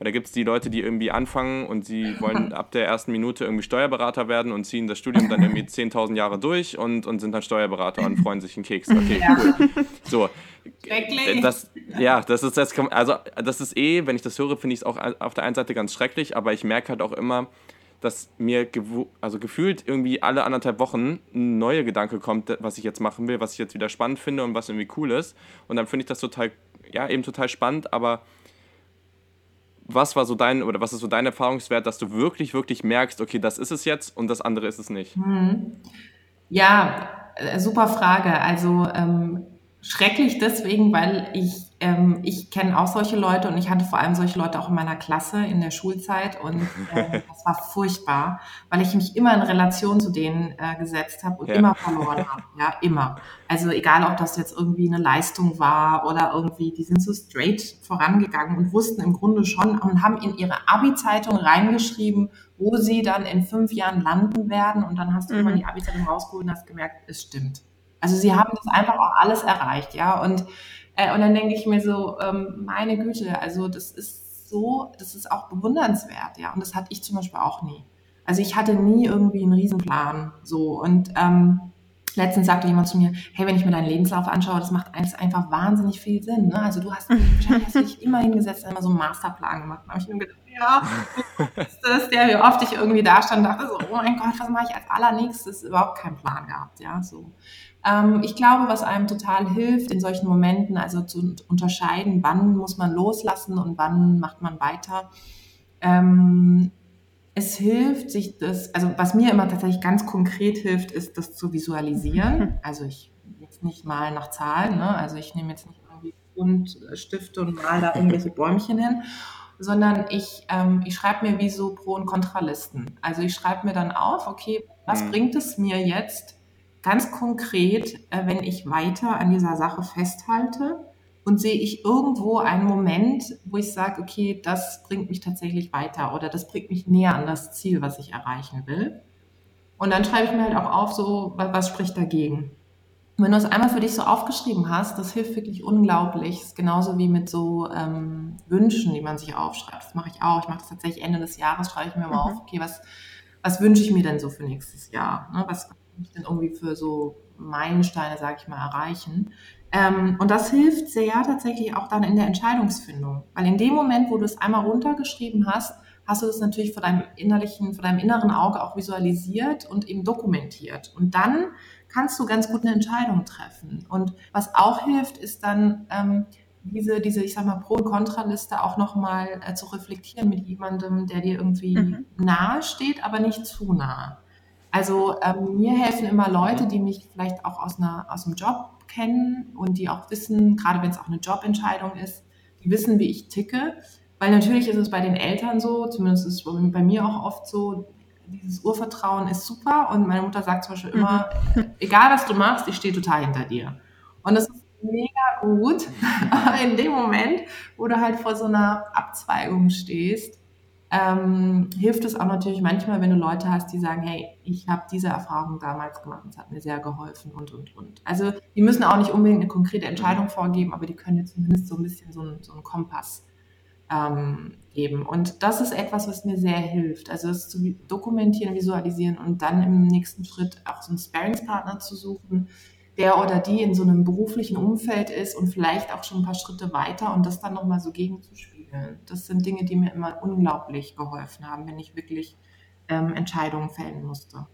Speaker 1: Weil da gibt es die Leute, die irgendwie anfangen und sie wollen ab der ersten Minute irgendwie Steuerberater werden und ziehen das Studium dann irgendwie 10.000 Jahre durch und, und sind dann Steuerberater und freuen sich einen Keks. Okay, ja. cool. So. Das, ja, das ist das, also das ist eh, wenn ich das höre, finde ich es auch auf der einen Seite ganz schrecklich, aber ich merke halt auch immer, dass mir also gefühlt irgendwie alle anderthalb Wochen ein neuer Gedanke kommt, was ich jetzt machen will, was ich jetzt wieder spannend finde und was irgendwie cool ist. Und dann finde ich das total, ja, eben total spannend, aber was war so dein oder was ist so dein Erfahrungswert, dass du wirklich, wirklich merkst, okay, das ist es jetzt und das andere ist es nicht?
Speaker 2: Hm. Ja, äh, super Frage. Also ähm, schrecklich deswegen, weil ich ähm, ich kenne auch solche Leute und ich hatte vor allem solche Leute auch in meiner Klasse in der Schulzeit und äh, das war furchtbar, weil ich mich immer in Relation zu denen äh, gesetzt habe und ja. immer verloren habe. Ja, immer. Also egal, ob das jetzt irgendwie eine Leistung war oder irgendwie, die sind so straight vorangegangen und wussten im Grunde schon und haben in ihre Abi-Zeitung reingeschrieben, wo sie dann in fünf Jahren landen werden und dann hast du mhm. immer die Abi-Zeitung rausgeholt und hast gemerkt, es stimmt. Also sie haben das einfach auch alles erreicht, ja und äh, und dann denke ich mir so, ähm, meine Güte, also das ist so, das ist auch bewundernswert, ja. Und das hatte ich zum Beispiel auch nie. Also ich hatte nie irgendwie einen Riesenplan, so. Und ähm, letztens sagte jemand zu mir, hey, wenn ich mir deinen Lebenslauf anschaue, das macht einfach wahnsinnig viel Sinn. Ne? Also du hast, wahrscheinlich hast dich immer hingesetzt und immer so einen Masterplan gemacht. Da habe ich mir gedacht, ja, das ist der, wie oft ich irgendwie da stand und dachte so, oh mein Gott, was mache ich als allernächstes? Überhaupt keinen Plan gehabt, ja, so. Ähm, ich glaube, was einem total hilft in solchen Momenten, also zu unterscheiden, wann muss man loslassen und wann macht man weiter. Ähm, es hilft, sich das, also was mir immer tatsächlich ganz konkret hilft, ist, das zu visualisieren. Also ich jetzt nicht mal nach Zahlen, ne? also ich nehme jetzt nicht irgendwie Buntstifte und mal da irgendwelche Bäumchen hin, sondern ich, ähm, ich schreibe mir wie so Pro- und Kontralisten. Also ich schreibe mir dann auf, okay, was mhm. bringt es mir jetzt, ganz konkret, äh, wenn ich weiter an dieser Sache festhalte und sehe ich irgendwo einen Moment, wo ich sage, okay, das bringt mich tatsächlich weiter oder das bringt mich näher an das Ziel, was ich erreichen will. Und dann schreibe ich mir halt auch auf, so, was spricht dagegen? wenn du es einmal für dich so aufgeschrieben hast, das hilft wirklich unglaublich. Das ist genauso wie mit so ähm, Wünschen, die man sich aufschreibt. Das mache ich auch. Ich mache das tatsächlich Ende des Jahres, schreibe ich mir mal mhm. auf, okay, was, was wünsche ich mir denn so für nächstes Jahr? Ne? Was ich denn irgendwie für so Meilensteine, sage ich mal, erreichen? Ähm, und das hilft sehr tatsächlich auch dann in der Entscheidungsfindung. Weil in dem Moment, wo du es einmal runtergeschrieben hast, hast du das natürlich vor deinem innerlichen, vor deinem inneren Auge auch visualisiert und eben dokumentiert. Und dann kannst du ganz gut eine Entscheidung treffen. Und was auch hilft, ist dann ähm, diese, diese, ich sag mal, Pro- und Kontraliste auch nochmal äh, zu reflektieren mit jemandem, der dir irgendwie mhm. nahe steht, aber nicht zu nah. Also ähm, mir helfen immer Leute, die mich vielleicht auch aus, einer, aus einem Job kennen und die auch wissen, gerade wenn es auch eine Jobentscheidung ist, die wissen, wie ich ticke. Weil natürlich ist es bei den Eltern so, zumindest ist es bei mir auch oft so, dieses Urvertrauen ist super und meine Mutter sagt zum Beispiel immer, mhm. egal was du machst, ich stehe total hinter dir. Und das ist mega gut, in dem Moment, wo du halt vor so einer Abzweigung stehst, ähm, hilft es auch natürlich manchmal, wenn du Leute hast, die sagen, hey, ich habe diese Erfahrung damals gemacht, es hat mir sehr geholfen und, und, und. Also die müssen auch nicht unbedingt eine konkrete Entscheidung vorgeben, aber die können jetzt zumindest so ein bisschen so, ein, so einen Kompass ähm, geben. Und das ist etwas, was mir sehr hilft. Also es zu dokumentieren, visualisieren und dann im nächsten Schritt auch so einen Sparingspartner zu suchen, der oder die in so einem beruflichen Umfeld ist und vielleicht auch schon ein paar Schritte weiter und das dann nochmal so gegenzuspielen das sind Dinge, die mir immer unglaublich geholfen haben, wenn ich wirklich ähm, Entscheidungen fällen musste.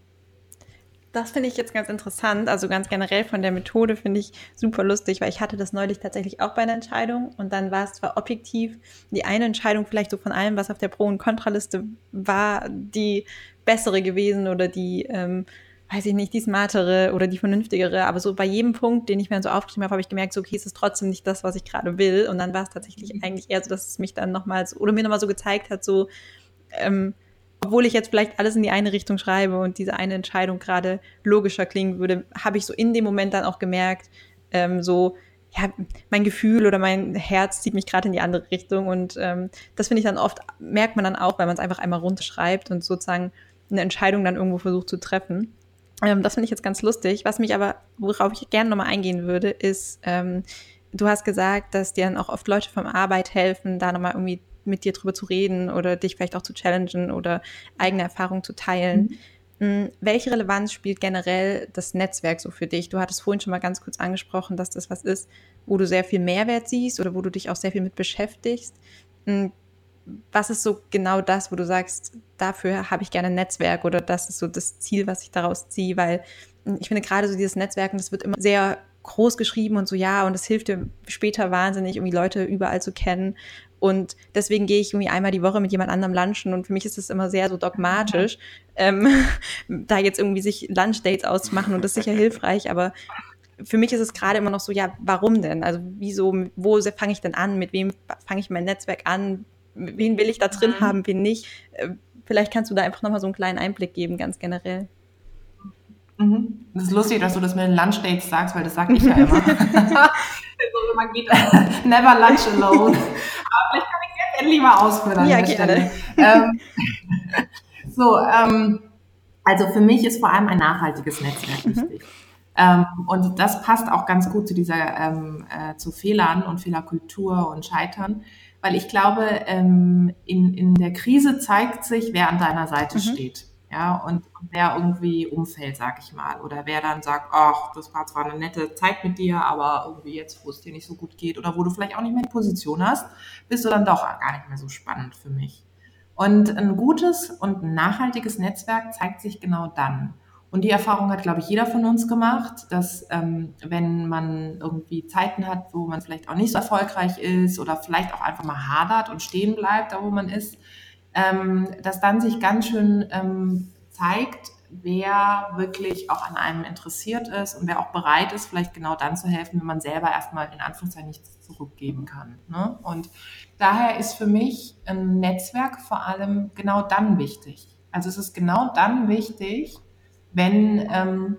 Speaker 3: Das finde ich jetzt ganz interessant. Also ganz generell von der Methode finde ich super lustig, weil ich hatte das neulich tatsächlich auch bei einer Entscheidung und dann war es zwar objektiv die eine Entscheidung vielleicht so von allem, was auf der Pro- und Kontraliste war, die bessere gewesen oder die ähm, weiß ich nicht, die smartere oder die vernünftigere. Aber so bei jedem Punkt, den ich mir so aufgeschrieben habe, habe ich gemerkt, so, okay, es ist trotzdem nicht das, was ich gerade will. Und dann war es tatsächlich mhm. eigentlich eher so, dass es mich dann nochmals oder mir nochmal so gezeigt hat, so, ähm, obwohl ich jetzt vielleicht alles in die eine Richtung schreibe und diese eine Entscheidung gerade logischer klingen würde, habe ich so in dem Moment dann auch gemerkt, ähm, so, ja, mein Gefühl oder mein Herz zieht mich gerade in die andere Richtung. Und ähm, das finde ich dann oft, merkt man dann auch, weil man es einfach einmal runterschreibt und sozusagen eine Entscheidung dann irgendwo versucht zu treffen. Ähm, das finde ich jetzt ganz lustig. Was mich aber, worauf ich gerne nochmal eingehen würde, ist, ähm, du hast gesagt, dass dir dann auch oft Leute vom Arbeit helfen, da nochmal irgendwie mit dir drüber zu reden oder dich vielleicht auch zu challengen oder eigene Erfahrungen zu teilen. Mhm. Mm, welche Relevanz spielt generell das Netzwerk so für dich? Du hattest vorhin schon mal ganz kurz angesprochen, dass das was ist, wo du sehr viel Mehrwert siehst oder wo du dich auch sehr viel mit beschäftigst. Was ist so genau das, wo du sagst, dafür habe ich gerne ein Netzwerk oder das ist so das Ziel, was ich daraus ziehe, weil hm, ich finde gerade so dieses Netzwerken, das wird immer sehr groß geschrieben und so, ja, und es hilft dir später wahnsinnig, irgendwie Leute überall zu kennen. Und deswegen gehe ich irgendwie einmal die Woche mit jemand anderem lunchen und für mich ist es immer sehr so dogmatisch, ähm, da jetzt irgendwie sich Lunchdates auszumachen und das ist sicher hilfreich, aber für mich ist es gerade immer noch so, ja, warum denn? Also wieso, wo fange ich denn an? Mit wem fange ich mein Netzwerk an? Wen will ich da drin haben, wen nicht. Äh, vielleicht kannst du da einfach nochmal so einen kleinen Einblick geben, ganz generell.
Speaker 2: Mhm. Das ist lustig, dass du das mit den Lunchdates sagst, weil das sage ich ja immer. also man geht never lunch alone. Aber vielleicht kann ich es jetzt endlich mal ausführen. Ja, gerne. Ähm, so, ähm, also für mich ist vor allem ein nachhaltiges Netzwerk mhm. wichtig. Ähm, und das passt auch ganz gut zu dieser, ähm, äh, zu Fehlern und Fehlerkultur und Scheitern weil ich glaube, ähm, in, in der Krise zeigt sich, wer an deiner Seite mhm. steht. Ja, und wer irgendwie umfällt, sag ich mal. Oder wer dann sagt, ach, das war zwar eine nette Zeit mit dir, aber irgendwie jetzt, wo es dir nicht so gut geht oder wo du vielleicht auch nicht mehr die Position hast, bist du dann doch gar nicht mehr so spannend für mich. Und ein gutes und nachhaltiges Netzwerk zeigt sich genau dann. Und die Erfahrung hat, glaube ich, jeder von uns gemacht, dass ähm, wenn man irgendwie Zeiten hat, wo man vielleicht auch nicht so erfolgreich ist oder vielleicht auch einfach mal hadert und stehen bleibt, da wo man ist, ähm, dass dann sich ganz schön ähm, zeigt, wer wirklich auch an einem interessiert ist und wer auch bereit ist, vielleicht genau dann zu helfen, wenn man selber erstmal in Anführungszeichen nichts zurückgeben kann. Ne? Und daher ist für mich ein Netzwerk vor allem genau dann wichtig. Also es ist genau dann wichtig, wenn ähm,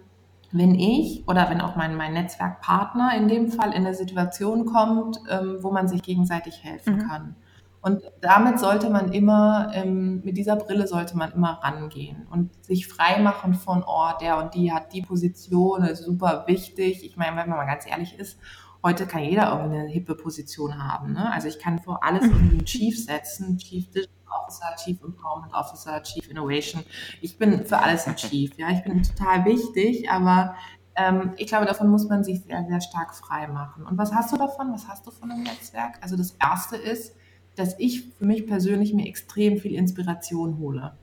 Speaker 2: wenn ich oder wenn auch mein, mein Netzwerkpartner in dem Fall in eine Situation kommt, ähm, wo man sich gegenseitig helfen mhm. kann. Und damit sollte man immer, ähm, mit dieser Brille sollte man immer rangehen und sich frei machen von, oh, der und die hat die Position, ist super wichtig. Ich meine, wenn man mal ganz ehrlich ist, heute kann jeder irgendwie eine hippe Position haben. Ne? Also ich kann vor alles irgendwie einen Chief setzen, Chief Digital Officer, Chief Empowerment Officer, Chief Innovation. Ich bin für alles ein Chief. Ja, ich bin total wichtig, aber ähm, ich glaube, davon muss man sich sehr, sehr stark frei machen. Und was hast du davon? Was hast du von einem Netzwerk? Also das erste ist, dass ich für mich persönlich mir extrem viel Inspiration hole.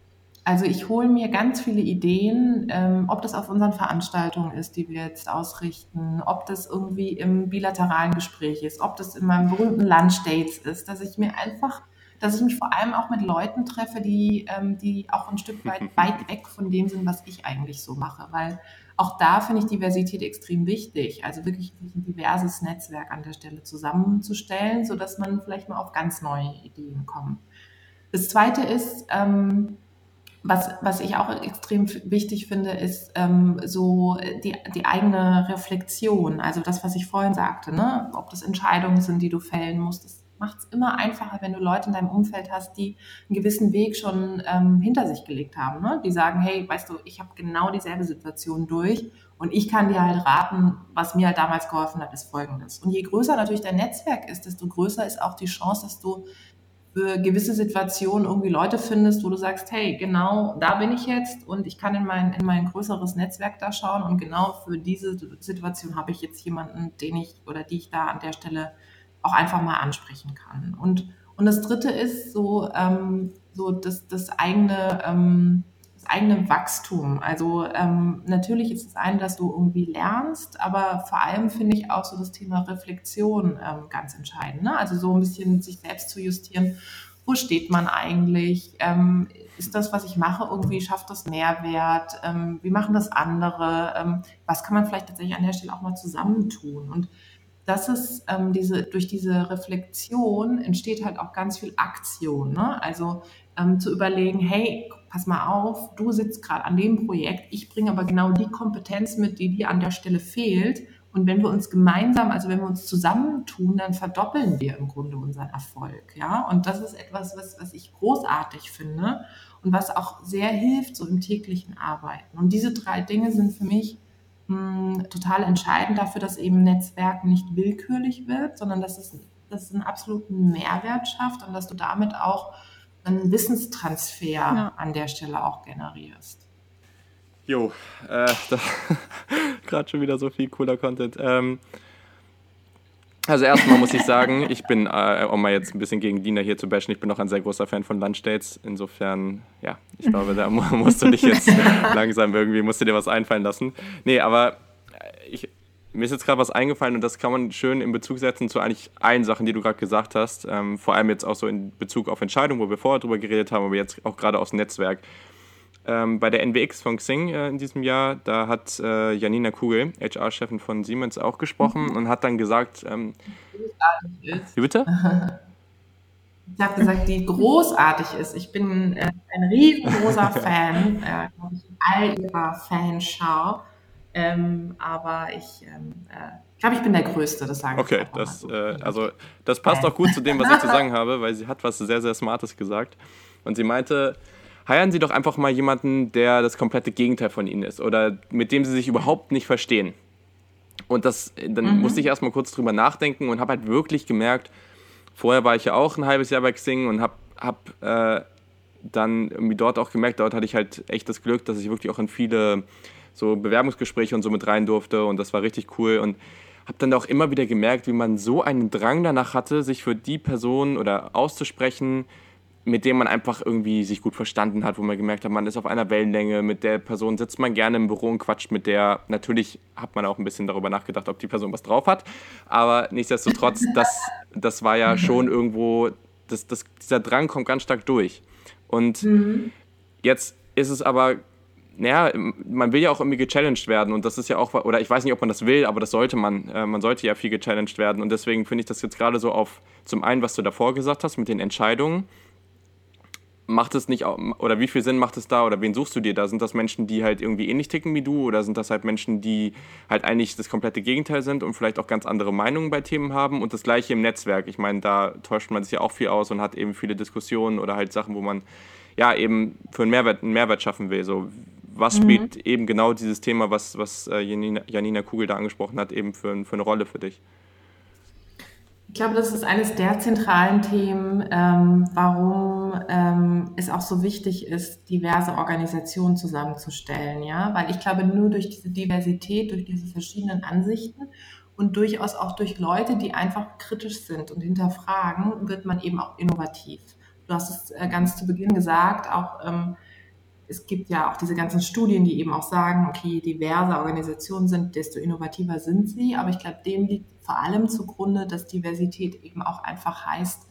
Speaker 2: Also ich hole mir ganz viele Ideen, ähm, ob das auf unseren Veranstaltungen ist, die wir jetzt ausrichten, ob das irgendwie im bilateralen Gespräch ist, ob das in meinem berühmten Lunch Dates ist, dass ich mir einfach, dass ich mich vor allem auch mit Leuten treffe, die, ähm, die auch ein Stück weit weit weg von dem sind, was ich eigentlich so mache. Weil auch da finde ich Diversität extrem wichtig. Also wirklich ein diverses Netzwerk an der Stelle zusammenzustellen, sodass man vielleicht mal auf ganz neue Ideen kommt. Das zweite ist, ähm, was, was ich auch extrem wichtig finde, ist ähm, so die, die eigene Reflexion. Also das, was ich vorhin sagte, ne? ob das Entscheidungen sind, die du fällen musst. Das macht es immer einfacher, wenn du Leute in deinem Umfeld hast, die einen gewissen Weg schon ähm, hinter sich gelegt haben. Ne? Die sagen, hey, weißt du, ich habe genau dieselbe Situation durch und ich kann dir halt raten, was mir halt damals geholfen hat, ist folgendes. Und je größer natürlich dein Netzwerk ist, desto größer ist auch die Chance, dass du für gewisse Situationen irgendwie Leute findest, wo du sagst, hey, genau da bin ich jetzt und ich kann in mein, in mein größeres Netzwerk da schauen und genau für diese Situation habe ich jetzt jemanden, den ich oder die ich da an der Stelle auch einfach mal ansprechen kann. Und, und das Dritte ist so, ähm, so das, das eigene, ähm, eigene Wachstum. Also ähm, natürlich ist es eine, dass du irgendwie lernst, aber vor allem finde ich auch so das Thema Reflexion ähm, ganz entscheidend. Ne? Also so ein bisschen sich selbst zu justieren. Wo steht man eigentlich? Ähm, ist das, was ich mache, irgendwie, schafft das Mehrwert? Ähm, wie machen das andere? Ähm, was kann man vielleicht tatsächlich an der Stelle auch mal zusammentun? Und das ist ähm, diese, durch diese Reflexion entsteht halt auch ganz viel Aktion. Ne? Also ähm, zu überlegen, hey, pass mal auf, du sitzt gerade an dem Projekt, ich bringe aber genau die Kompetenz mit, die dir an der Stelle fehlt. Und wenn wir uns gemeinsam, also wenn wir uns zusammentun, dann verdoppeln wir im Grunde unseren Erfolg. Ja, und das ist etwas, was, was ich großartig finde und was auch sehr hilft, so im täglichen Arbeiten. Und diese drei Dinge sind für mich mh, total entscheidend dafür, dass eben Netzwerk nicht willkürlich wird, sondern dass es, dass es einen absoluten Mehrwert schafft und dass du damit auch einen Wissenstransfer ja. an der Stelle auch generierst.
Speaker 1: Jo, äh, gerade schon wieder so viel cooler Content. Ähm, also erstmal muss ich sagen, ich bin, äh, um mal jetzt ein bisschen gegen Dina hier zu bashen, ich bin auch ein sehr großer Fan von Lunchdates. Insofern, ja, ich glaube, da musst du dich jetzt langsam irgendwie, musst du dir was einfallen lassen. Nee, aber mir ist jetzt gerade was eingefallen und das kann man schön in Bezug setzen zu eigentlich allen Sachen, die du gerade gesagt hast. Ähm, vor allem jetzt auch so in Bezug auf Entscheidungen, wo wir vorher drüber geredet haben, aber jetzt auch gerade aus dem Netzwerk ähm, bei der NWX von Xing äh, in diesem Jahr, da hat äh, Janina Kugel, HR-Chefin von Siemens, auch gesprochen mhm. und hat dann gesagt, ähm,
Speaker 2: wie bitte? Ich habe gesagt, die großartig ist. Ich bin äh, ein riesengroßer Fan, äh, ich, all ihrer Fanschau. Ähm, aber ich ähm, äh, glaube, ich bin der Größte, das sage
Speaker 1: okay, ich. Okay, das, so. äh, also, das passt auch gut zu dem, was ich zu sagen habe, weil sie hat was sehr, sehr Smartes gesagt. Und sie meinte, heiern Sie doch einfach mal jemanden, der das komplette Gegenteil von Ihnen ist oder mit dem Sie sich überhaupt nicht verstehen. Und das, dann mhm. musste ich erstmal kurz drüber nachdenken und habe halt wirklich gemerkt, vorher war ich ja auch ein halbes Jahr bei Xing und habe hab, äh, dann irgendwie dort auch gemerkt, dort hatte ich halt echt das Glück, dass ich wirklich auch in viele so Bewerbungsgespräche und so mit rein durfte und das war richtig cool und habe dann auch immer wieder gemerkt, wie man so einen Drang danach hatte, sich für die Person oder auszusprechen, mit dem man einfach irgendwie sich gut verstanden hat, wo man gemerkt hat, man ist auf einer Wellenlänge, mit der Person sitzt man gerne im Büro und quatscht mit der. Natürlich hat man auch ein bisschen darüber nachgedacht, ob die Person was drauf hat, aber nichtsdestotrotz, das, das war ja schon irgendwo, das, das, dieser Drang kommt ganz stark durch. Und mhm. jetzt ist es aber, naja, man will ja auch irgendwie gechallenged werden und das ist ja auch, oder ich weiß nicht, ob man das will, aber das sollte man. Äh, man sollte ja viel gechallenged werden und deswegen finde ich das jetzt gerade so auf, zum einen, was du davor gesagt hast mit den Entscheidungen, macht es nicht, oder wie viel Sinn macht es da oder wen suchst du dir da? Sind das Menschen, die halt irgendwie ähnlich ticken wie du oder sind das halt Menschen, die halt eigentlich das komplette Gegenteil sind und vielleicht auch ganz andere Meinungen bei Themen haben und das gleiche im Netzwerk? Ich meine, da täuscht man sich ja auch viel aus und hat eben viele Diskussionen oder halt Sachen, wo man ja eben für einen Mehrwert, einen Mehrwert schaffen will. So, was mhm. spielt eben genau dieses Thema, was, was äh, Janina, Janina Kugel da angesprochen hat, eben für, für eine Rolle für dich?
Speaker 2: Ich glaube, das ist eines der zentralen Themen, ähm, warum ähm, es auch so wichtig ist, diverse Organisationen zusammenzustellen. Ja, weil ich glaube, nur durch diese Diversität, durch diese verschiedenen Ansichten und durchaus auch durch Leute, die einfach kritisch sind und hinterfragen, wird man eben auch innovativ. Du hast es äh, ganz zu Beginn gesagt, auch ähm, es gibt ja auch diese ganzen Studien, die eben auch sagen, okay, je diverser Organisationen sind, desto innovativer sind sie. Aber ich glaube, dem liegt vor allem zugrunde, dass Diversität eben auch einfach heißt,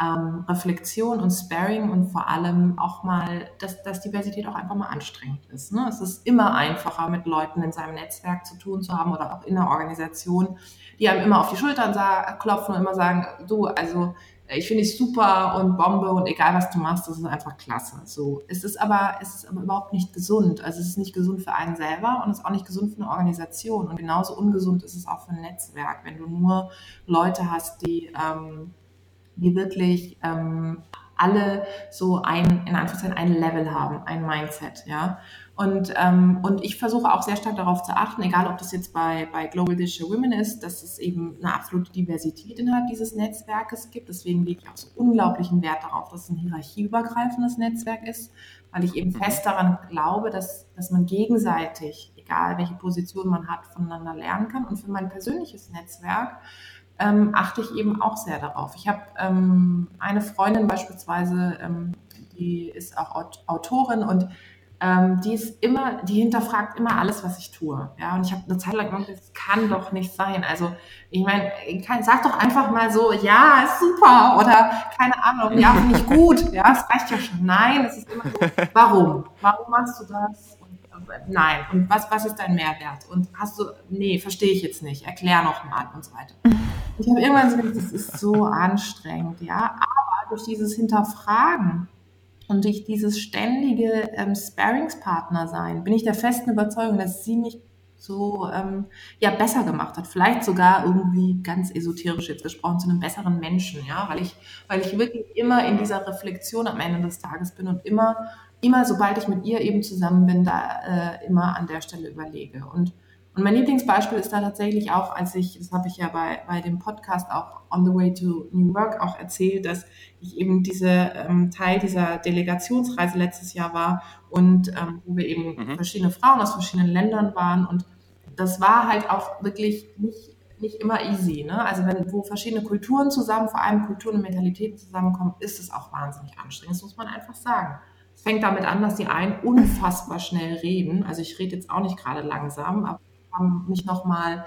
Speaker 2: ähm, Reflexion und Sparing und vor allem auch mal, dass, dass Diversität auch einfach mal anstrengend ist. Ne? Es ist immer einfacher, mit Leuten in seinem Netzwerk zu tun zu haben oder auch in einer Organisation, die einem immer auf die Schultern klopfen und immer sagen, du, also ich finde es super und Bombe und egal was du machst, das ist einfach klasse. So, es ist aber, es ist aber überhaupt nicht gesund. Also es ist nicht gesund für einen selber und es ist auch nicht gesund für eine Organisation. Und genauso ungesund ist es auch für ein Netzwerk, wenn du nur Leute hast, die, ähm, die wirklich ähm, alle so ein, in Anführungszeichen, ein Level haben, ein Mindset, ja. Und, ähm, und ich versuche auch sehr stark darauf zu achten, egal ob das jetzt bei, bei Global Digital Women ist, dass es eben eine absolute Diversität innerhalb dieses Netzwerkes gibt. Deswegen lege ich auch so unglaublichen Wert darauf, dass es ein hierarchieübergreifendes Netzwerk ist, weil ich eben fest daran glaube, dass, dass man gegenseitig, egal welche Position man hat, voneinander lernen kann. Und für mein persönliches Netzwerk ähm, achte ich eben auch sehr darauf. Ich habe ähm, eine Freundin beispielsweise, ähm, die ist auch Autorin und ähm, die ist immer, die hinterfragt immer alles, was ich tue. Ja, und ich habe eine Zeit lang gedacht, das kann doch nicht sein. Also, ich meine, sag doch einfach mal so, ja, ist super oder keine Ahnung, ja, finde ich gut. Ja, es reicht ja schon. Nein, es ist immer so, warum? Warum machst du das? Und, äh, nein. Und was, was ist dein Mehrwert? Und hast du, nee, verstehe ich jetzt nicht, erklär nochmal und so weiter. Ich habe irgendwann so gedacht, das ist so anstrengend, ja. Aber durch dieses Hinterfragen und durch dieses ständige ähm, Sparringspartner sein, bin ich der festen Überzeugung, dass sie mich so ähm, ja besser gemacht hat. Vielleicht sogar irgendwie ganz esoterisch jetzt gesprochen zu einem besseren Menschen, ja, weil ich, weil ich wirklich immer in dieser Reflexion am Ende des Tages bin und immer, immer, sobald ich mit ihr eben zusammen bin, da äh, immer an der Stelle überlege. Und und mein Lieblingsbeispiel ist da tatsächlich auch, als ich, das habe ich ja bei, bei dem Podcast auch On the Way to New Work auch erzählt, dass ich eben diese ähm, Teil dieser Delegationsreise letztes Jahr war und ähm, wo wir eben mhm. verschiedene Frauen aus verschiedenen Ländern waren und das war halt auch wirklich nicht, nicht immer easy. Ne? Also wenn wo verschiedene Kulturen zusammen, vor allem Kulturen und Mentalitäten zusammenkommen, ist es auch wahnsinnig anstrengend. Das muss man einfach sagen. Es fängt damit an, dass die einen unfassbar schnell reden. Also ich rede jetzt auch nicht gerade langsam, aber haben mich nochmal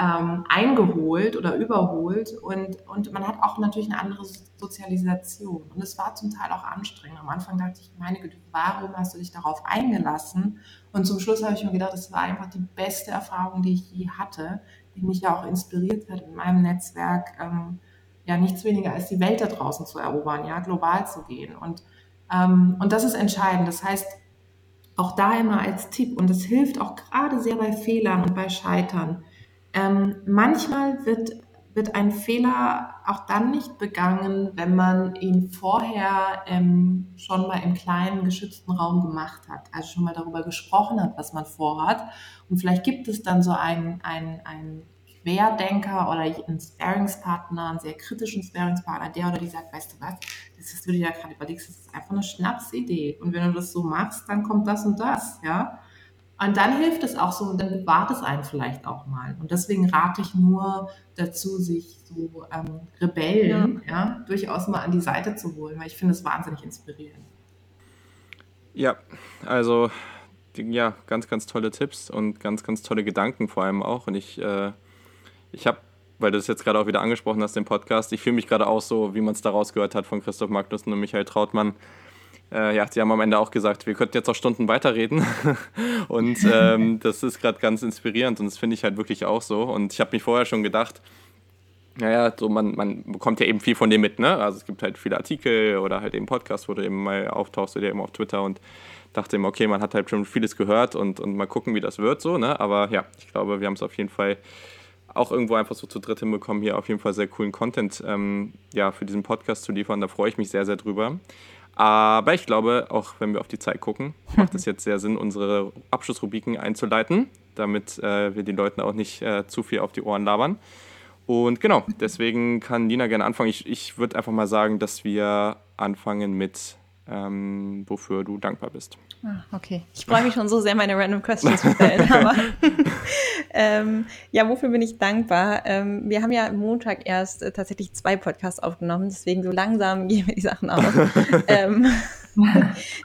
Speaker 2: ähm, eingeholt oder überholt und, und man hat auch natürlich eine andere Sozialisation. Und es war zum Teil auch anstrengend. Am Anfang dachte ich, meine Güte, warum hast du dich darauf eingelassen? Und zum Schluss habe ich mir gedacht, es war einfach die beste Erfahrung, die ich je hatte, die mich ja auch inspiriert hat, in meinem Netzwerk ähm, ja nichts weniger als die Welt da draußen zu erobern, ja, global zu gehen. Und, ähm, und das ist entscheidend. Das heißt, auch da immer als Tipp, und das hilft auch gerade sehr bei Fehlern und bei Scheitern. Ähm, manchmal wird, wird ein Fehler auch dann nicht begangen, wenn man ihn vorher ähm, schon mal im kleinen geschützten Raum gemacht hat, also schon mal darüber gesprochen hat, was man vorhat. Und vielleicht gibt es dann so ein, ein, ein Querdenker oder einen Sparingspartner, einen sehr kritischen Sparingspartner, der oder die sagt, weißt du was, das ist, du dir ja gerade überlegst, das ist einfach eine Schnapsidee. Und wenn du das so machst, dann kommt das und das, ja. Und dann hilft es auch so, und dann bewahrt es einen vielleicht auch mal. Und deswegen rate ich nur dazu, sich so ähm, Rebellen ja. ja. durchaus mal an die Seite zu holen, weil ich finde es wahnsinnig inspirierend.
Speaker 1: Ja, also ja, ganz, ganz tolle Tipps und ganz, ganz tolle Gedanken vor allem auch. Und ich äh, ich habe, weil du es jetzt gerade auch wieder angesprochen hast, den Podcast, ich fühle mich gerade auch so, wie man es daraus gehört hat von Christoph Magnussen und Michael Trautmann. Äh, ja, die haben am Ende auch gesagt, wir könnten jetzt auch Stunden weiterreden. und ähm, das ist gerade ganz inspirierend und das finde ich halt wirklich auch so. Und ich habe mich vorher schon gedacht, Naja, so man, man bekommt ja eben viel von dem mit, ne? Also es gibt halt viele Artikel oder halt eben Podcasts, wo du eben mal auftauchst oder eben auf Twitter und dachte immer, okay, man hat halt schon vieles gehört und, und mal gucken, wie das wird so, ne? Aber ja, ich glaube, wir haben es auf jeden Fall auch irgendwo einfach so zu dritt hinbekommen, hier auf jeden Fall sehr coolen Content ähm, ja, für diesen Podcast zu liefern. Da freue ich mich sehr, sehr drüber. Aber ich glaube, auch wenn wir auf die Zeit gucken, macht es jetzt sehr Sinn, unsere Abschlussrubriken einzuleiten, damit äh, wir den Leuten auch nicht äh, zu viel auf die Ohren labern. Und genau, deswegen kann Nina gerne anfangen. Ich, ich würde einfach mal sagen, dass wir anfangen mit, ähm, wofür du dankbar bist.
Speaker 3: Ah, okay. Ich freue mich schon so sehr, meine Random Questions zu stellen. aber ähm, ja, wofür bin ich dankbar? Ähm, wir haben ja am Montag erst äh, tatsächlich zwei Podcasts aufgenommen, deswegen so langsam gehen wir die Sachen aus. ähm,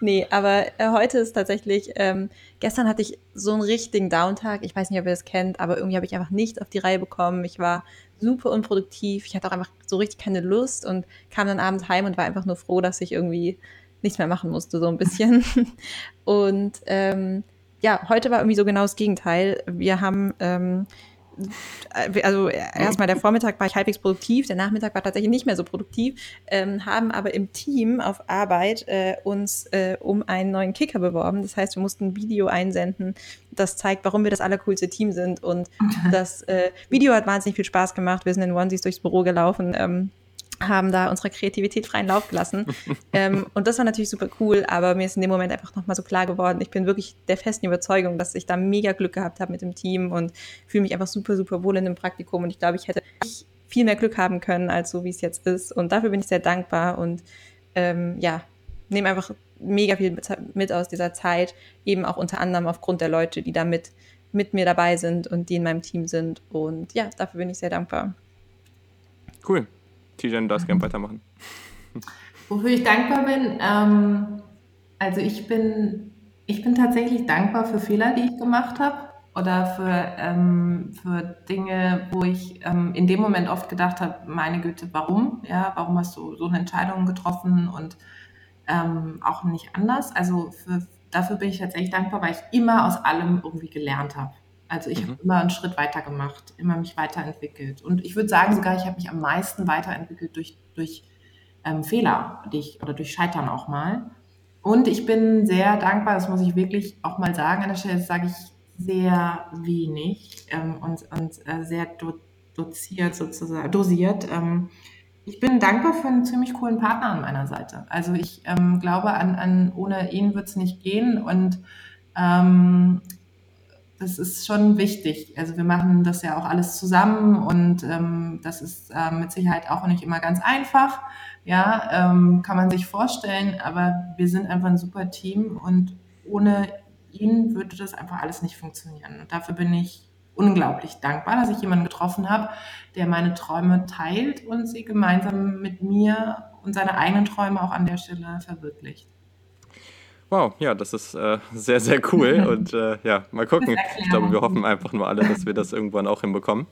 Speaker 3: nee, aber äh, heute ist tatsächlich, ähm, gestern hatte ich so einen richtigen Downtag. Ich weiß nicht, ob ihr das kennt, aber irgendwie habe ich einfach nichts auf die Reihe bekommen. Ich war super unproduktiv. Ich hatte auch einfach so richtig keine Lust und kam dann abends heim und war einfach nur froh, dass ich irgendwie nichts mehr machen musste, so ein bisschen. Und ähm, ja, heute war irgendwie so genau das Gegenteil. Wir haben ähm, also erstmal der Vormittag war ich halbwegs produktiv, der Nachmittag war tatsächlich nicht mehr so produktiv, ähm, haben aber im Team auf Arbeit äh, uns äh, um einen neuen Kicker beworben. Das heißt, wir mussten ein Video einsenden, das zeigt, warum wir das allercoolste Team sind. Und das äh, Video hat wahnsinnig viel Spaß gemacht. Wir sind in Onesies durchs Büro gelaufen. Ähm, haben da unsere Kreativität freien Lauf gelassen. ähm, und das war natürlich super cool, aber mir ist in dem Moment einfach nochmal so klar geworden, ich bin wirklich der festen Überzeugung, dass ich da mega Glück gehabt habe mit dem Team und fühle mich einfach super, super wohl in dem Praktikum. Und ich glaube, ich hätte viel mehr Glück haben können, als so wie es jetzt ist. Und dafür bin ich sehr dankbar und ähm, ja, nehme einfach mega viel mit aus dieser Zeit, eben auch unter anderem aufgrund der Leute, die da mit, mit mir dabei sind und die in meinem Team sind. Und ja, dafür bin ich sehr dankbar.
Speaker 1: Cool. Tijan, darfst gerne weitermachen.
Speaker 2: Wofür ich dankbar bin, ähm, also ich bin, ich bin tatsächlich dankbar für Fehler, die ich gemacht habe oder für, ähm, für Dinge, wo ich ähm, in dem Moment oft gedacht habe, meine Güte, warum? Ja, warum hast du so eine Entscheidung getroffen und ähm, auch nicht anders? Also für, dafür bin ich tatsächlich dankbar, weil ich immer aus allem irgendwie gelernt habe. Also ich mhm. habe immer einen Schritt weiter gemacht, immer mich weiterentwickelt. Und ich würde sagen sogar, ich habe mich am meisten weiterentwickelt durch, durch ähm, Fehler die ich, oder durch Scheitern auch mal. Und ich bin sehr dankbar, das muss ich wirklich auch mal sagen, an der Stelle sage ich sehr wenig ähm, und, und äh, sehr do, doziert sozusagen, dosiert. Ähm, ich bin dankbar für einen ziemlich coolen Partner an meiner Seite. Also ich ähm, glaube, an, an ohne ihn wird es nicht gehen und ähm, das ist schon wichtig. Also wir machen das ja auch alles zusammen und ähm, das ist äh, mit Sicherheit auch nicht immer ganz einfach. Ja, ähm, kann man sich vorstellen, aber wir sind einfach ein super Team und ohne ihn würde das einfach alles nicht funktionieren. Und dafür bin ich unglaublich dankbar, dass ich jemanden getroffen habe, der meine Träume teilt und sie gemeinsam mit mir und seine eigenen Träume auch an der Stelle verwirklicht.
Speaker 1: Wow, ja, das ist äh, sehr, sehr cool. Und äh, ja, mal gucken. Ich glaube, wir hoffen einfach nur alle, dass wir das irgendwann auch hinbekommen.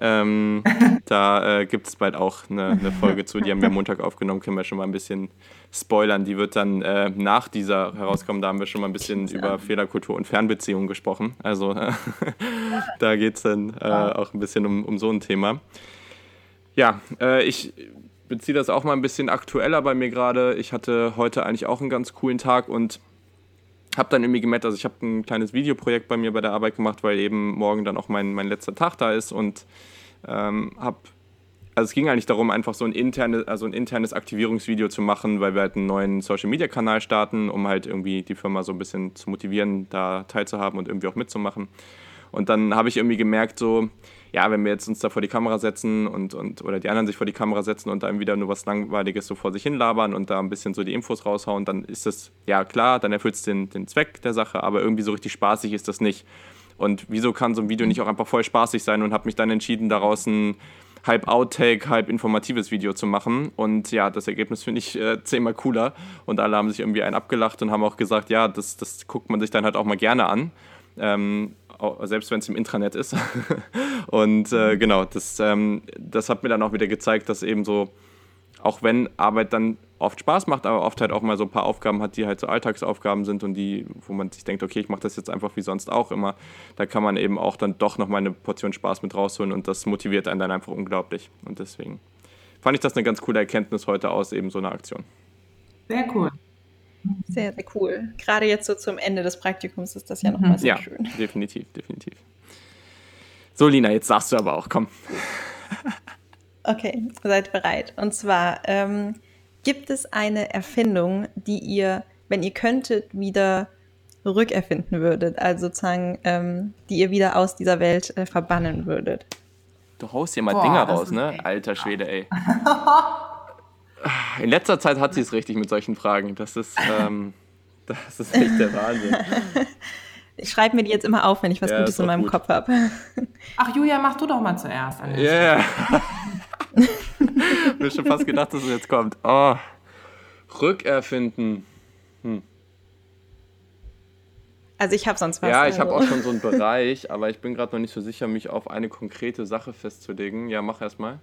Speaker 1: Ähm, da äh, gibt es bald auch eine, eine, Folge zu, die haben wir am Montag aufgenommen, können wir schon mal ein bisschen spoilern. Die wird dann äh, nach dieser herauskommen. Da haben wir schon mal ein bisschen über Fehlerkultur und Fernbeziehungen gesprochen. Also da geht es dann äh, auch ein bisschen um, um so ein Thema. Ja, äh, ich beziehe das auch mal ein bisschen aktueller bei mir gerade. Ich hatte heute eigentlich auch einen ganz coolen Tag und habe dann irgendwie gemerkt, also ich habe ein kleines Videoprojekt bei mir bei der Arbeit gemacht, weil eben morgen dann auch mein, mein letzter Tag da ist und ähm, habe also es ging eigentlich darum, einfach so ein, interne, also ein internes Aktivierungsvideo zu machen, weil wir halt einen neuen Social-Media-Kanal starten, um halt irgendwie die Firma so ein bisschen zu motivieren, da teilzuhaben und irgendwie auch mitzumachen. Und dann habe ich irgendwie gemerkt, so, ja, wenn wir jetzt uns da vor die Kamera setzen und, und oder die anderen sich vor die Kamera setzen und dann wieder nur was Langweiliges so vor sich hin labern und da ein bisschen so die Infos raushauen, dann ist das, ja klar, dann erfüllt es den, den Zweck der Sache, aber irgendwie so richtig spaßig ist das nicht. Und wieso kann so ein Video nicht auch einfach voll spaßig sein und habe mich dann entschieden, daraus ein halb Outtake, halb informatives Video zu machen. Und ja, das Ergebnis finde ich äh, zehnmal cooler. Und alle haben sich irgendwie einen abgelacht und haben auch gesagt, ja, das, das guckt man sich dann halt auch mal gerne an. Ähm, selbst wenn es im Intranet ist. und äh, mhm. genau, das, ähm, das hat mir dann auch wieder gezeigt, dass eben so auch wenn Arbeit dann oft Spaß macht, aber oft halt auch mal so ein paar Aufgaben hat, die halt so Alltagsaufgaben sind und die, wo man sich denkt, okay, ich mache das jetzt einfach wie sonst auch immer, da kann man eben auch dann doch nochmal eine Portion Spaß mit rausholen und das motiviert einen dann einfach unglaublich. Und deswegen fand ich das eine ganz coole Erkenntnis heute aus eben so einer Aktion.
Speaker 2: Sehr cool.
Speaker 3: Sehr, sehr cool. Gerade jetzt so zum Ende des Praktikums ist das ja nochmal sehr
Speaker 1: ja,
Speaker 3: schön.
Speaker 1: Definitiv, definitiv. So, Lina, jetzt sagst du aber auch, komm.
Speaker 3: Okay, seid bereit. Und zwar ähm, gibt es eine Erfindung, die ihr, wenn ihr könntet, wieder rückerfinden würdet, also sozusagen, ähm, die ihr wieder aus dieser Welt äh, verbannen würdet.
Speaker 1: Du haust hier mal Boah, Dinger raus, ne? Alter Schwede, ey. In letzter Zeit hat sie es richtig mit solchen Fragen. Das ist, ähm, das ist echt der Wahnsinn.
Speaker 3: Ich schreibe mir die jetzt immer auf, wenn ich was ja, Gutes in meinem gut. Kopf habe.
Speaker 2: Ach, Julia, mach du doch mal zuerst.
Speaker 1: Ja. Yeah. Mir schon fast gedacht, dass es jetzt kommt. Oh. Rückerfinden. Hm.
Speaker 3: Also ich habe sonst was.
Speaker 1: Ja, ich habe also. auch schon so einen Bereich, aber ich bin gerade noch nicht so sicher, mich auf eine konkrete Sache festzulegen. Ja, mach erst mal.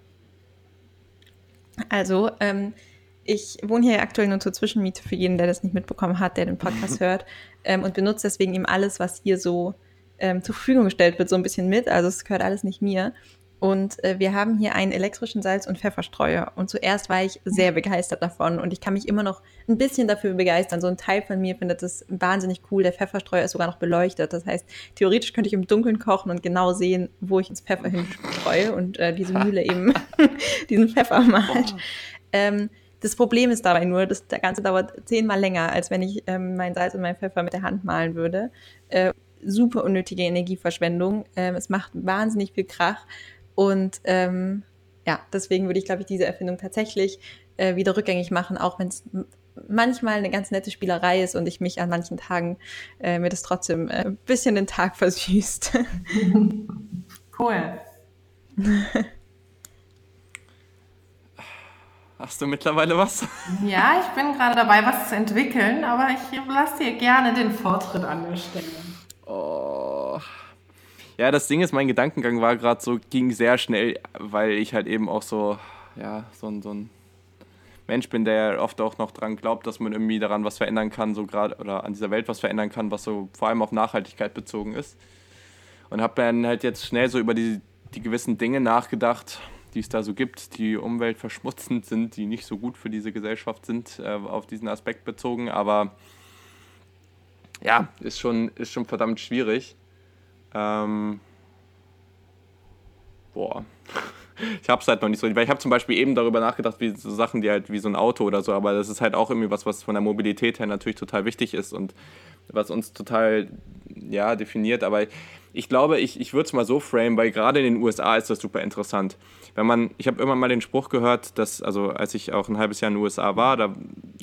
Speaker 3: Also, ähm, ich wohne hier aktuell nur zur Zwischenmiete für jeden, der das nicht mitbekommen hat, der den Podcast hört ähm, und benutze deswegen eben alles, was hier so ähm, zur Verfügung gestellt wird, so ein bisschen mit. Also es gehört alles nicht mir. Und äh, wir haben hier einen elektrischen Salz- und Pfefferstreuer. Und zuerst war ich sehr begeistert davon. Und ich kann mich immer noch ein bisschen dafür begeistern. So ein Teil von mir findet das wahnsinnig cool. Der Pfefferstreuer ist sogar noch beleuchtet. Das heißt, theoretisch könnte ich im Dunkeln kochen und genau sehen, wo ich ins Pfeffer hinstreue und äh, diese Mühle eben diesen Pfeffer malt. Ähm, das Problem ist dabei nur, dass der Ganze dauert zehnmal länger, als wenn ich ähm, mein Salz und meinen Pfeffer mit der Hand malen würde. Äh, super unnötige Energieverschwendung. Ähm, es macht wahnsinnig viel Krach. Und ähm, ja, deswegen würde ich, glaube ich, diese Erfindung tatsächlich äh, wieder rückgängig machen, auch wenn es manchmal eine ganz nette Spielerei ist und ich mich an manchen Tagen äh, mir das trotzdem äh, ein bisschen den Tag versüßt.
Speaker 2: cool.
Speaker 1: Hast du mittlerweile was?
Speaker 2: Ja, ich bin gerade dabei, was zu entwickeln, aber ich lasse dir gerne den Vortritt an der Stelle.
Speaker 1: Oh. Ja, das Ding ist, mein Gedankengang war gerade so, ging sehr schnell, weil ich halt eben auch so, ja, so ein, so ein Mensch bin, der oft auch noch dran glaubt, dass man irgendwie daran was verändern kann, so gerade, oder an dieser Welt was verändern kann, was so vor allem auf Nachhaltigkeit bezogen ist. Und habe dann halt jetzt schnell so über die, die gewissen Dinge nachgedacht, die es da so gibt, die umweltverschmutzend sind, die nicht so gut für diese Gesellschaft sind, äh, auf diesen Aspekt bezogen. Aber ja, ist schon, ist schon verdammt schwierig. Ähm, boah. Ich habe es halt noch nicht so, weil ich habe zum Beispiel eben darüber nachgedacht, wie so Sachen, die halt wie so ein Auto oder so, aber das ist halt auch irgendwie was, was von der Mobilität her natürlich total wichtig ist und was uns total ja, definiert. Aber ich glaube, ich, ich würde es mal so frame, weil gerade in den USA ist das super interessant. Wenn man, ich habe immer mal den Spruch gehört, dass, also als ich auch ein halbes Jahr in den USA war, da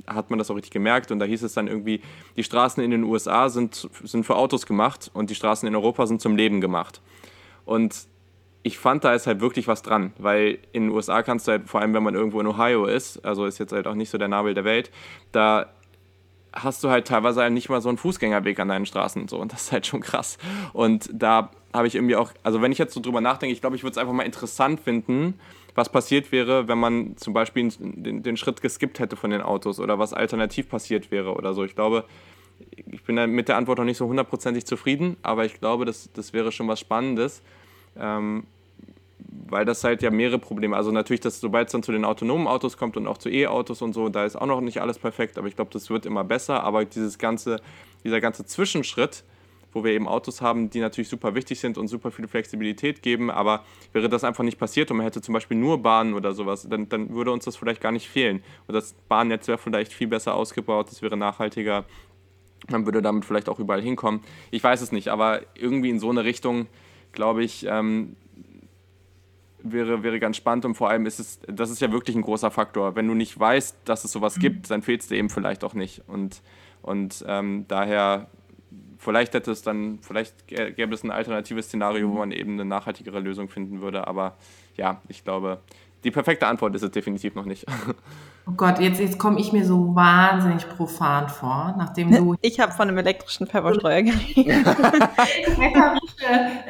Speaker 1: hat man das auch richtig gemerkt und da hieß es dann irgendwie, die Straßen in den USA sind, sind für Autos gemacht und die Straßen in Europa sind zum Leben gemacht. Und ich fand, da ist halt wirklich was dran, weil in den USA kannst du halt, vor allem wenn man irgendwo in Ohio ist, also ist jetzt halt auch nicht so der Nabel der Welt, da hast du halt teilweise halt nicht mal so einen Fußgängerweg an deinen Straßen so und das ist halt schon krass. Und da habe ich irgendwie auch, also wenn ich jetzt so drüber nachdenke, ich glaube, ich würde es einfach mal interessant finden, was passiert wäre, wenn man zum Beispiel den, den Schritt geskippt hätte von den Autos oder was alternativ passiert wäre oder so. Ich glaube, ich bin mit der Antwort noch nicht so hundertprozentig zufrieden, aber ich glaube, das, das wäre schon was Spannendes. Ähm, weil das halt ja mehrere Probleme, also natürlich, dass sobald es dann zu den autonomen Autos kommt und auch zu E-Autos und so, da ist auch noch nicht alles perfekt, aber ich glaube, das wird immer besser, aber dieses ganze, dieser ganze Zwischenschritt, wo wir eben Autos haben, die natürlich super wichtig sind und super viel Flexibilität geben, aber wäre das einfach nicht passiert und man hätte zum Beispiel nur Bahnen oder sowas, dann, dann würde uns das vielleicht gar nicht fehlen. Und das Bahnnetz wäre vielleicht viel besser ausgebaut, es wäre nachhaltiger, man würde damit vielleicht auch überall hinkommen. Ich weiß es nicht, aber irgendwie in so eine Richtung, glaube ich, ähm, wäre, wäre ganz spannend und vor allem ist es, das ist ja wirklich ein großer Faktor. Wenn du nicht weißt, dass es sowas mhm. gibt, dann fehlt es dir eben vielleicht auch nicht. Und, und ähm, daher, vielleicht hätte es dann, vielleicht gäbe es ein alternatives Szenario, wo mhm. man eben eine nachhaltigere Lösung finden würde. Aber ja, ich glaube, die perfekte Antwort ist es definitiv noch nicht.
Speaker 2: Oh Gott, jetzt, jetzt komme ich mir so wahnsinnig profan vor, nachdem du.
Speaker 3: Ich habe von einem elektrischen Pfefferstreuer geredet.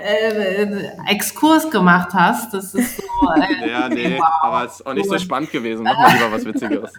Speaker 2: äh, Exkurs gemacht hast. Das ist so.
Speaker 1: Äh, ja, nee, wow. aber es ist auch nicht so spannend gewesen. Mach mal lieber was Witzigeres.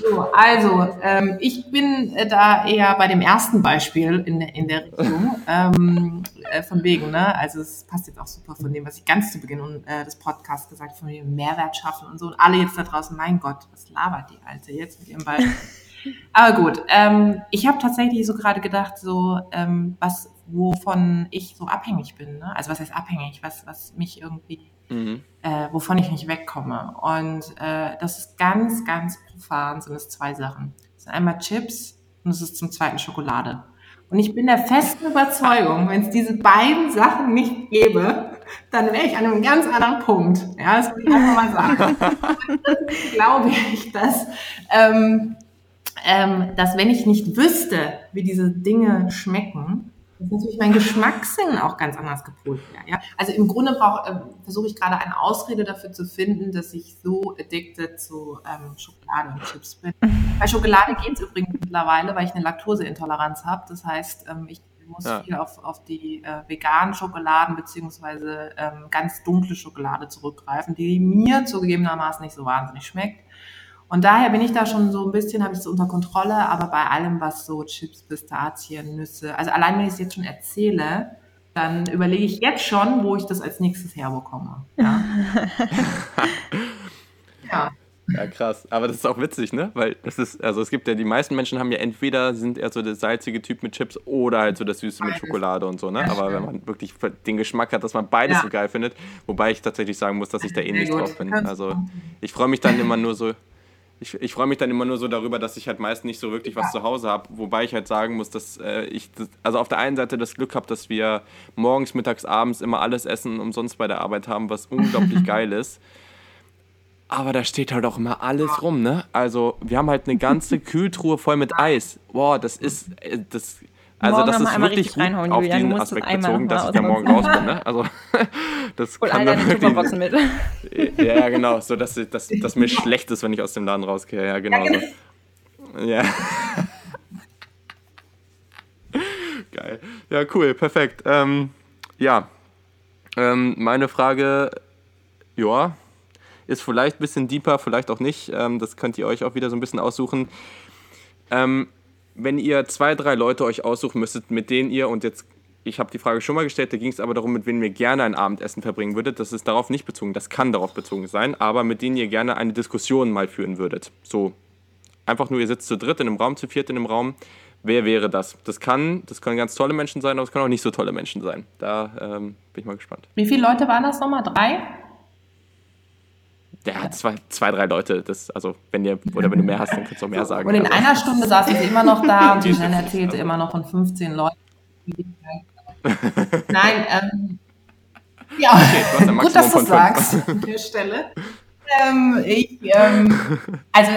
Speaker 2: So, also, ähm, ich bin äh, da eher bei dem ersten Beispiel in, in der Richtung. Ähm, äh, von wegen, ne? Also, es passt jetzt auch super von dem, was ich ganz zu Beginn äh, des Podcasts gesagt habe, von dem Mehrwert schaffen und so. Und alle jetzt da draußen, mein Gott, was labert die Alte jetzt mit ihrem Beispiel? Aber gut, ähm, ich habe tatsächlich so gerade gedacht, so ähm, was, wovon ich so abhängig bin. Ne? Also was heißt abhängig? Was, was mich irgendwie, mhm. äh, wovon ich nicht wegkomme. Und äh, das ist ganz, ganz profan, sind es zwei Sachen. Das sind einmal Chips und es ist zum zweiten Schokolade. Und ich bin der festen Überzeugung, wenn es diese beiden Sachen nicht gäbe, dann wäre ich an einem ganz anderen Punkt. Ja, das will ich einfach mal sagen. glaube ich, dass, ähm, ähm, dass wenn ich nicht wüsste, wie diese Dinge schmecken, dass natürlich mein Geschmackssinn auch ganz anders gepolt wäre. Ja? Also im Grunde äh, versuche ich gerade eine Ausrede dafür zu finden, dass ich so addicted zu ähm, Schokolade und Chips bin. Bei Schokolade geht es übrigens mittlerweile, weil ich eine Laktoseintoleranz habe. Das heißt, ähm, ich muss ja. viel auf, auf die äh, veganen Schokoladen beziehungsweise ähm, ganz dunkle Schokolade zurückgreifen, die mir zugegebenermaßen nicht so wahnsinnig schmeckt. Und daher bin ich da schon so ein bisschen, habe ich es unter Kontrolle, aber bei allem, was so Chips, Pistazien, Nüsse, also allein wenn ich es jetzt schon erzähle, dann überlege ich jetzt schon, wo ich das als nächstes herbekomme. Ja.
Speaker 1: ja. Ja, krass. Aber das ist auch witzig, ne? Weil das ist, also es gibt ja, die meisten Menschen haben ja entweder sind eher so der salzige Typ mit Chips oder halt so das Süße mit Schokolade und so, ne? Ja, Aber wenn man wirklich den Geschmack hat, dass man beides ja. so geil findet, wobei ich tatsächlich sagen muss, dass ich da ähnlich eh drauf bin. Also ich freue mich dann immer nur so, ich, ich freue mich dann immer nur so darüber, dass ich halt meist nicht so wirklich was zu Hause habe. Wobei ich halt sagen muss, dass äh, ich, das, also auf der einen Seite das Glück habe, dass wir morgens, mittags, abends immer alles Essen umsonst bei der Arbeit haben, was unglaublich geil ist. Aber da steht halt auch immer alles rum, ne? Also, wir haben halt eine ganze Kühltruhe voll mit Eis. Boah, das ist, äh, das, also morgen das ist wirklich gut auf Julian, den Aspekt bezogen, dass ich da morgen raus bin, ne? Also, das Hol kann dann wirklich... mit. Ja, genau, so dass, dass, dass mir schlecht ist, wenn ich aus dem Laden rausgehe. Ja, genau. Ja, genau. So. ja. Geil. Ja, cool, perfekt. Ähm, ja, ähm, meine Frage, ja, ist vielleicht ein bisschen deeper, vielleicht auch nicht. Ähm, das könnt ihr euch auch wieder so ein bisschen aussuchen. Ähm, wenn ihr zwei, drei Leute euch aussuchen müsstet, mit denen ihr, und jetzt, ich habe die Frage schon mal gestellt, da ging es aber darum, mit wem ihr gerne ein Abendessen verbringen würdet. Das ist darauf nicht bezogen, das kann darauf bezogen sein, aber mit denen ihr gerne eine Diskussion mal führen würdet. So, einfach nur, ihr sitzt zu dritt in einem Raum, zu viert in einem Raum. Wer wäre das? Das kann, das können ganz tolle Menschen sein, aber es können auch nicht so tolle Menschen sein. Da ähm, bin ich mal gespannt.
Speaker 2: Wie viele Leute waren das nochmal? Drei?
Speaker 1: Ja, zwei, zwei, drei Leute, das, also wenn ihr, oder wenn du mehr hast, dann kannst du auch mehr sagen.
Speaker 2: Und in also. einer Stunde saßen sie immer noch da und Jen erzählte immer noch von 15 Leuten. Nein, ähm, ja, okay, gut, dass du sagst an der Stelle. Ähm, ich, ähm, also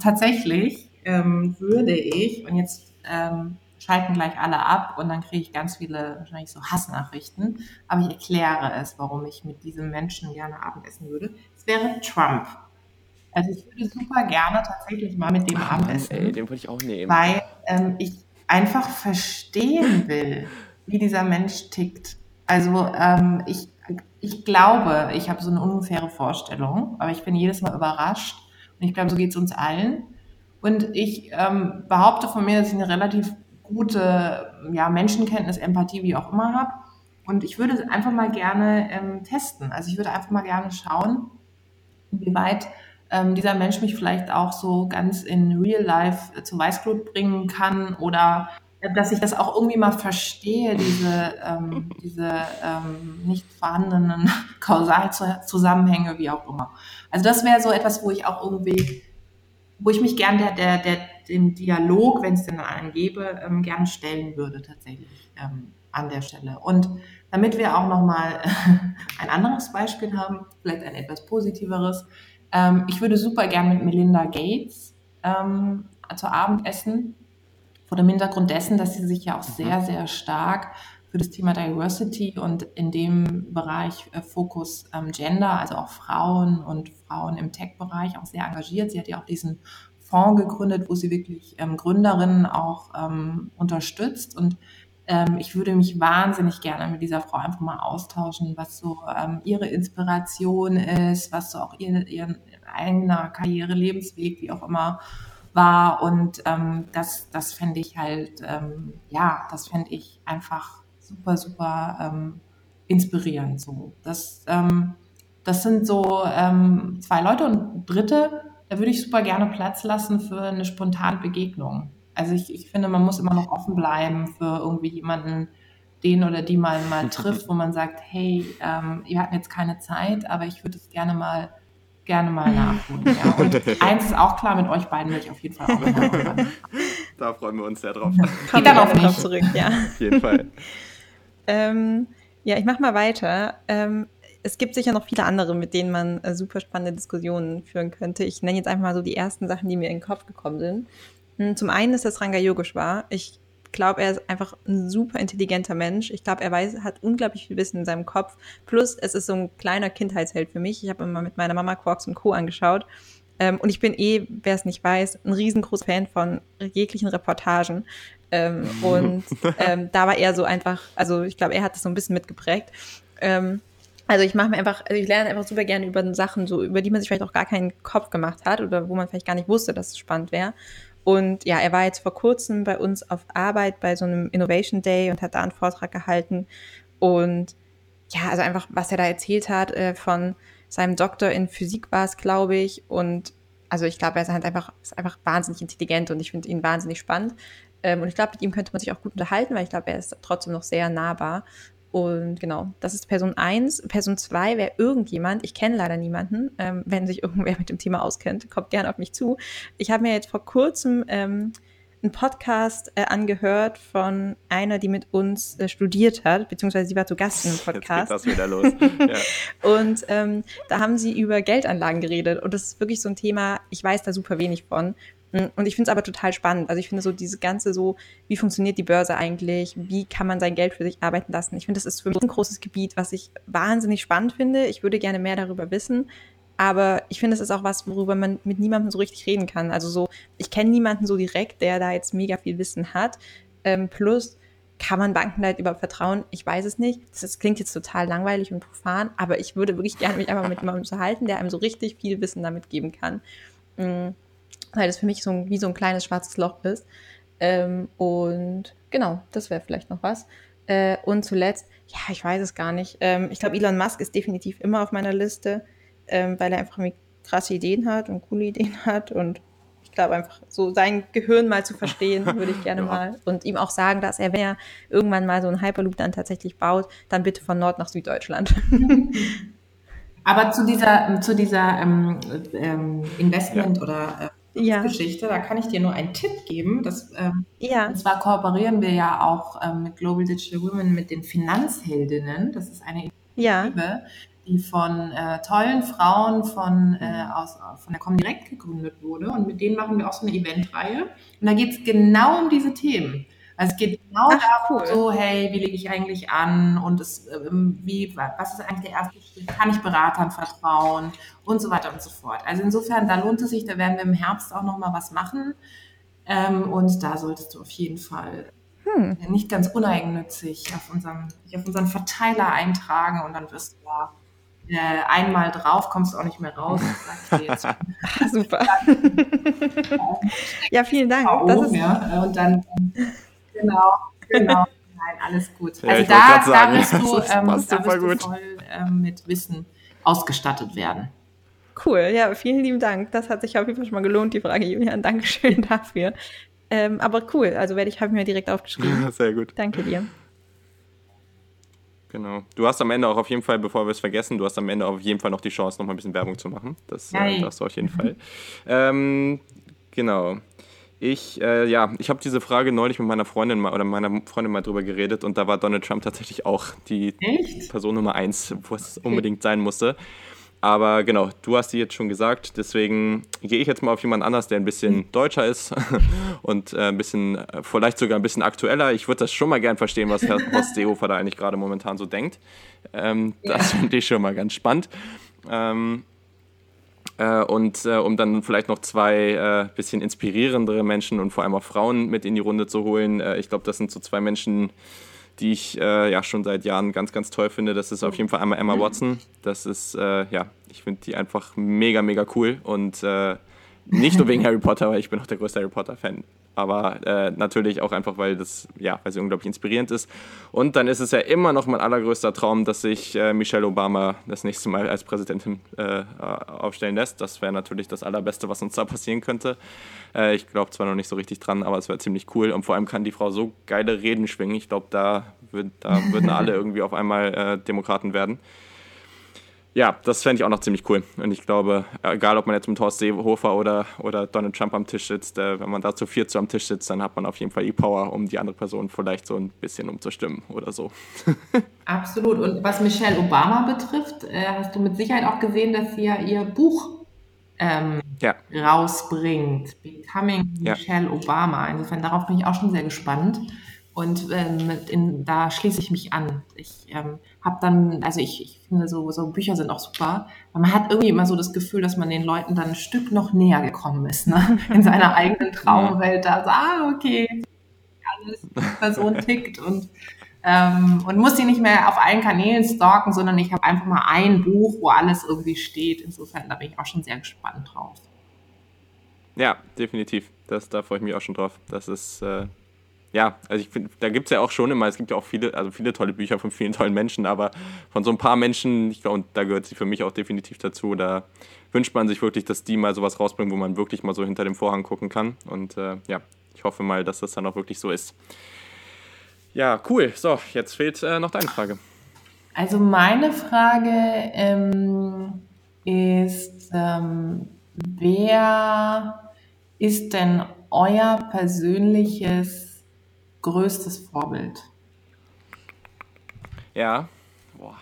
Speaker 2: tatsächlich ähm, würde ich, und jetzt ähm, schalten gleich alle ab und dann kriege ich ganz viele wahrscheinlich so Hassnachrichten, aber ich erkläre es, warum ich mit diesem Menschen gerne Abendessen würde wäre Trump. Also ich würde super gerne tatsächlich mal mit dem Ach, Abendessen. Ey,
Speaker 1: den würde ich auch nehmen.
Speaker 2: Weil ähm, ich einfach verstehen will, wie dieser Mensch tickt. Also ähm, ich, ich glaube, ich habe so eine ungefähre Vorstellung, aber ich bin jedes Mal überrascht. Und ich glaube, so geht es uns allen. Und ich ähm, behaupte von mir, dass ich eine relativ gute ja, Menschenkenntnis, Empathie, wie auch immer habe. Und ich würde einfach mal gerne ähm, testen. Also ich würde einfach mal gerne schauen, inwieweit ähm, dieser Mensch mich vielleicht auch so ganz in Real Life äh, zu Weißglut bringen kann oder äh, dass ich das auch irgendwie mal verstehe, diese, ähm, diese ähm, nicht vorhandenen Kausalzusammenhänge, wie auch immer. Also das wäre so etwas, wo ich auch irgendwie, wo ich mich gern der, der, der, dem Dialog, wenn es denn einen gäbe, ähm, gern stellen würde tatsächlich ähm, an der Stelle. Und damit wir auch nochmal ein anderes Beispiel haben, vielleicht ein etwas positiveres. Ähm, ich würde super gern mit Melinda Gates ähm, zu Abend essen, vor dem Hintergrund dessen, dass sie sich ja auch mhm. sehr, sehr stark für das Thema Diversity und in dem Bereich äh, Fokus ähm, Gender, also auch Frauen und Frauen im Tech-Bereich auch sehr engagiert. Sie hat ja auch diesen Fonds gegründet, wo sie wirklich ähm, Gründerinnen auch ähm, unterstützt und ähm, ich würde mich wahnsinnig gerne mit dieser Frau einfach mal austauschen, was so ähm, ihre Inspiration ist, was so auch ihr, ihren eigener Karriere, Lebensweg, wie auch immer war. Und ähm, das, das fände ich halt, ähm, ja, das fände ich einfach super, super ähm, inspirierend. So. Das, ähm, das sind so ähm, zwei Leute und dritte, da würde ich super gerne Platz lassen für eine spontane Begegnung. Also ich, ich finde, man muss immer noch offen bleiben für irgendwie jemanden, den oder die man mal trifft, wo man sagt, hey, ähm, ihr habt jetzt keine Zeit, aber ich würde es gerne mal gerne mal nachholen. Ja. Und eins ist auch klar, mit euch beiden will ich auf jeden Fall auch mal
Speaker 1: Da freuen wir uns sehr drauf.
Speaker 3: Geht dann auf mich zurück, ja.
Speaker 1: Auf jeden Fall.
Speaker 3: ähm, ja, ich mache mal weiter. Ähm, es gibt sicher noch viele andere, mit denen man äh, super spannende Diskussionen führen könnte. Ich nenne jetzt einfach mal so die ersten Sachen, die mir in den Kopf gekommen sind. Hm, zum einen ist das Ranga Yogeshwar. Ich glaube, er ist einfach ein super intelligenter Mensch. Ich glaube, er weiß, hat unglaublich viel Wissen in seinem Kopf. Plus, es ist so ein kleiner Kindheitsheld für mich. Ich habe immer mit meiner Mama Quarks und Co. angeschaut. Ähm, und ich bin eh, wer es nicht weiß, ein riesengroßer Fan von jeglichen Reportagen. Ähm, und ähm, da war er so einfach, also ich glaube, er hat das so ein bisschen mitgeprägt. Ähm, also ich mache mir einfach, also ich lerne einfach super gerne über Sachen, so über die man sich vielleicht auch gar keinen Kopf gemacht hat oder wo man vielleicht gar nicht wusste, dass es spannend wäre. Und ja, er war jetzt vor kurzem bei uns auf Arbeit bei so einem Innovation Day und hat da einen Vortrag gehalten. Und ja, also einfach, was er da erzählt hat äh, von seinem Doktor in Physik war es, glaube ich. Und also ich glaube, er ist halt einfach, ist einfach wahnsinnig intelligent und ich finde ihn wahnsinnig spannend. Ähm, und ich glaube, mit ihm könnte man sich auch gut unterhalten, weil ich glaube, er ist trotzdem noch sehr nahbar. Und genau, das ist Person 1. Person 2 wäre irgendjemand, ich kenne leider niemanden, ähm, wenn sich irgendwer mit dem Thema auskennt, kommt gerne auf mich zu. Ich habe mir jetzt vor kurzem ähm, einen Podcast äh, angehört von einer, die mit uns äh, studiert hat, beziehungsweise sie war zu Gast in einem Podcast.
Speaker 1: Jetzt geht das wieder los.
Speaker 3: ja. Und ähm, da haben sie über Geldanlagen geredet und das ist wirklich so ein Thema, ich weiß da super wenig von. Mm, und ich finde es aber total spannend. Also ich finde so diese ganze so, wie funktioniert die Börse eigentlich? Wie kann man sein Geld für sich arbeiten lassen? Ich finde, das ist für mich ein großes Gebiet, was ich wahnsinnig spannend finde. Ich würde gerne mehr darüber wissen. Aber ich finde, es ist auch was, worüber man mit niemandem so richtig reden kann. Also so, ich kenne niemanden so direkt, der da jetzt mega viel Wissen hat. Ähm, plus, kann man Banken halt überhaupt vertrauen? Ich weiß es nicht. Das, das, klingt jetzt total langweilig und profan, aber ich würde wirklich gerne mich einfach mit jemandem unterhalten, der einem so richtig viel Wissen damit geben kann. Mhm weil das für mich so ein, wie so ein kleines schwarzes Loch ist. Ähm, und genau, das wäre vielleicht noch was. Äh, und zuletzt, ja, ich weiß es gar nicht. Ähm, ich glaube, Elon Musk ist definitiv immer auf meiner Liste, ähm, weil er einfach krasse Ideen hat und coole Ideen hat. Und ich glaube einfach, so sein Gehirn mal zu verstehen, würde ich gerne ja. mal. Und ihm auch sagen, dass er, wenn er irgendwann mal so einen Hyperloop dann tatsächlich baut, dann bitte von Nord nach Süddeutschland.
Speaker 2: Aber zu dieser, zu dieser ähm, ähm, Investment- ja. oder äh, ja. Geschichte. Da kann ich dir nur einen Tipp geben. Das, ähm, ja. Und zwar kooperieren wir ja auch ähm, mit Global Digital Women mit den Finanzheldinnen. Das ist eine Initiative, ja. die von äh, tollen Frauen von, äh, aus, von der Comdirect gegründet wurde. Und mit denen machen wir auch so eine Eventreihe. Und da geht es genau um diese Themen. Also es geht genau Ach, darum, cool. so, hey, wie lege ich eigentlich an und es, ähm, wie, was ist eigentlich der erste Schritt? Kann ich Beratern vertrauen und so weiter und so fort. Also insofern, da lohnt es sich, da werden wir im Herbst auch nochmal was machen. Ähm, und da solltest du auf jeden Fall hm. nicht ganz uneigennützig auf unserem, auf unseren Verteiler eintragen und dann wirst du da äh, einmal drauf, kommst du auch nicht mehr raus.
Speaker 3: Super. ja, vielen Dank.
Speaker 2: Das ist ja, und dann Genau, genau. Nein, alles gut. Ja, also da, da wirst du, ähm, da wirst du voll ähm, mit Wissen ausgestattet werden.
Speaker 3: Cool, ja, vielen lieben Dank. Das hat sich auf jeden Fall schon mal gelohnt, die Frage, Julian. Dankeschön dafür. Ähm, aber cool, also werde ich, habe ich mir direkt aufgeschrieben.
Speaker 1: Ja, sehr gut.
Speaker 3: Danke dir.
Speaker 1: Genau. Du hast am Ende auch auf jeden Fall, bevor wir es vergessen, du hast am Ende auf jeden Fall noch die Chance, noch mal ein bisschen Werbung zu machen. Das, äh, hast du auf jeden Fall. ähm, genau. Ich, äh, ja, ich habe diese Frage neulich mit meiner Freundin mal, oder meiner Freundin mal drüber geredet und da war Donald Trump tatsächlich auch die
Speaker 2: Echt?
Speaker 1: Person Nummer eins, wo es okay. unbedingt sein musste. Aber genau, du hast sie jetzt schon gesagt, deswegen gehe ich jetzt mal auf jemand anders, der ein bisschen mhm. deutscher ist und äh, ein bisschen, äh, vielleicht sogar ein bisschen aktueller. Ich würde das schon mal gern verstehen, was Herr Horst Seehofer da eigentlich gerade momentan so denkt. Ähm, ja. Das finde ich schon mal ganz spannend. Ähm, äh, und äh, um dann vielleicht noch zwei äh, bisschen inspirierendere Menschen und vor allem auch Frauen mit in die Runde zu holen. Äh, ich glaube, das sind so zwei Menschen, die ich äh, ja schon seit Jahren ganz, ganz toll finde. Das ist auf jeden Fall einmal Emma Watson. Das ist, äh, ja, ich finde die einfach mega, mega cool und nicht nur wegen Harry Potter, weil ich bin auch der größte Harry Potter-Fan aber äh, natürlich auch einfach, weil das, ja, weil sie unglaublich inspirierend ist. Und dann ist es ja immer noch mein allergrößter Traum, dass sich äh, Michelle Obama das nächste Mal als Präsidentin äh, aufstellen lässt. Das wäre natürlich das Allerbeste, was uns da passieren könnte. Äh, ich glaube zwar noch nicht so richtig dran, aber es wäre ziemlich cool. Und vor allem kann die Frau so geile Reden schwingen. Ich glaube, da, würd, da würden alle irgendwie auf einmal äh, Demokraten werden. Ja, das fände ich auch noch ziemlich cool. Und ich glaube, egal ob man jetzt mit Horst Seehofer oder, oder Donald Trump am Tisch sitzt, äh, wenn man da zu viert zu am Tisch sitzt, dann hat man auf jeden Fall die Power, um die andere Person vielleicht so ein bisschen umzustimmen oder so.
Speaker 2: Absolut. Und was Michelle Obama betrifft, äh, hast du mit Sicherheit auch gesehen, dass sie ja ihr Buch ähm, ja. rausbringt. Becoming ja. Michelle Obama. Insofern darauf bin ich auch schon sehr gespannt. Und ähm, in, da schließe ich mich an. Ich ähm, habe dann, also ich, ich finde so, so Bücher sind auch super, weil man hat irgendwie immer so das Gefühl, dass man den Leuten dann ein Stück noch näher gekommen ist, ne? in seiner eigenen Traumwelt. Da so, ah, okay, alles, Person tickt und, ähm, und muss die nicht mehr auf allen Kanälen stalken, sondern ich habe einfach mal ein Buch, wo alles irgendwie steht. Insofern, da bin ich auch schon sehr gespannt drauf.
Speaker 1: Ja, definitiv. Das, da freue ich mich auch schon drauf. Das ist äh, ja, also ich finde, da gibt es ja auch schon immer, es gibt ja auch viele, also viele tolle Bücher von vielen tollen Menschen, aber von so ein paar Menschen, ich glaube, und da gehört sie für mich auch definitiv dazu, da wünscht man sich wirklich, dass die mal sowas rausbringen, wo man wirklich mal so hinter dem Vorhang gucken kann. Und äh, ja, ich hoffe mal, dass das dann auch wirklich so ist. Ja, cool. So, jetzt fehlt äh, noch deine Frage.
Speaker 2: Also meine Frage ähm, ist, ähm, wer ist denn euer persönliches größtes Vorbild?
Speaker 1: Ja, boah.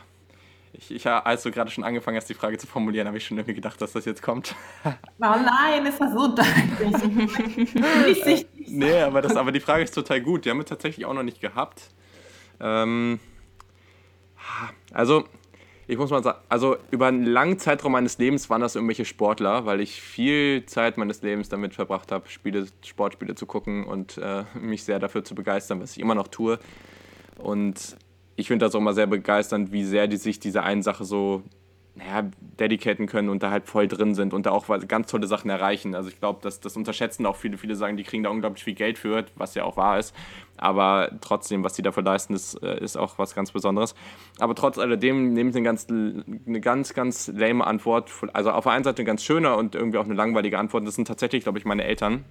Speaker 1: Ich, ich, als du gerade schon angefangen hast, die Frage zu formulieren, habe ich schon irgendwie gedacht, dass das jetzt kommt.
Speaker 2: Oh nein, ist das so deutlich.
Speaker 1: nicht nee, aber, das, aber die Frage ist total gut. Die haben wir tatsächlich auch noch nicht gehabt. Ähm, also, ich muss mal sagen, also über einen langen Zeitraum meines Lebens waren das irgendwelche Sportler, weil ich viel Zeit meines Lebens damit verbracht habe, Spiele, Sportspiele zu gucken und äh, mich sehr dafür zu begeistern, was ich immer noch tue. Und ich finde das auch immer sehr begeisternd, wie sehr die sich dieser einen Sache so naja, dedicaten können und da halt voll drin sind und da auch ganz tolle Sachen erreichen. Also ich glaube, das, das unterschätzen auch viele. Viele sagen, die kriegen da unglaublich viel Geld für, was ja auch wahr ist. Aber trotzdem, was die dafür leisten, ist, äh, ist auch was ganz Besonderes. Aber trotz alledem nehme ich eine ganz, eine ganz, ganz lame Antwort. Also auf der einen Seite eine ganz schöne und irgendwie auch eine langweilige Antwort. Das sind tatsächlich, glaube ich, meine Eltern.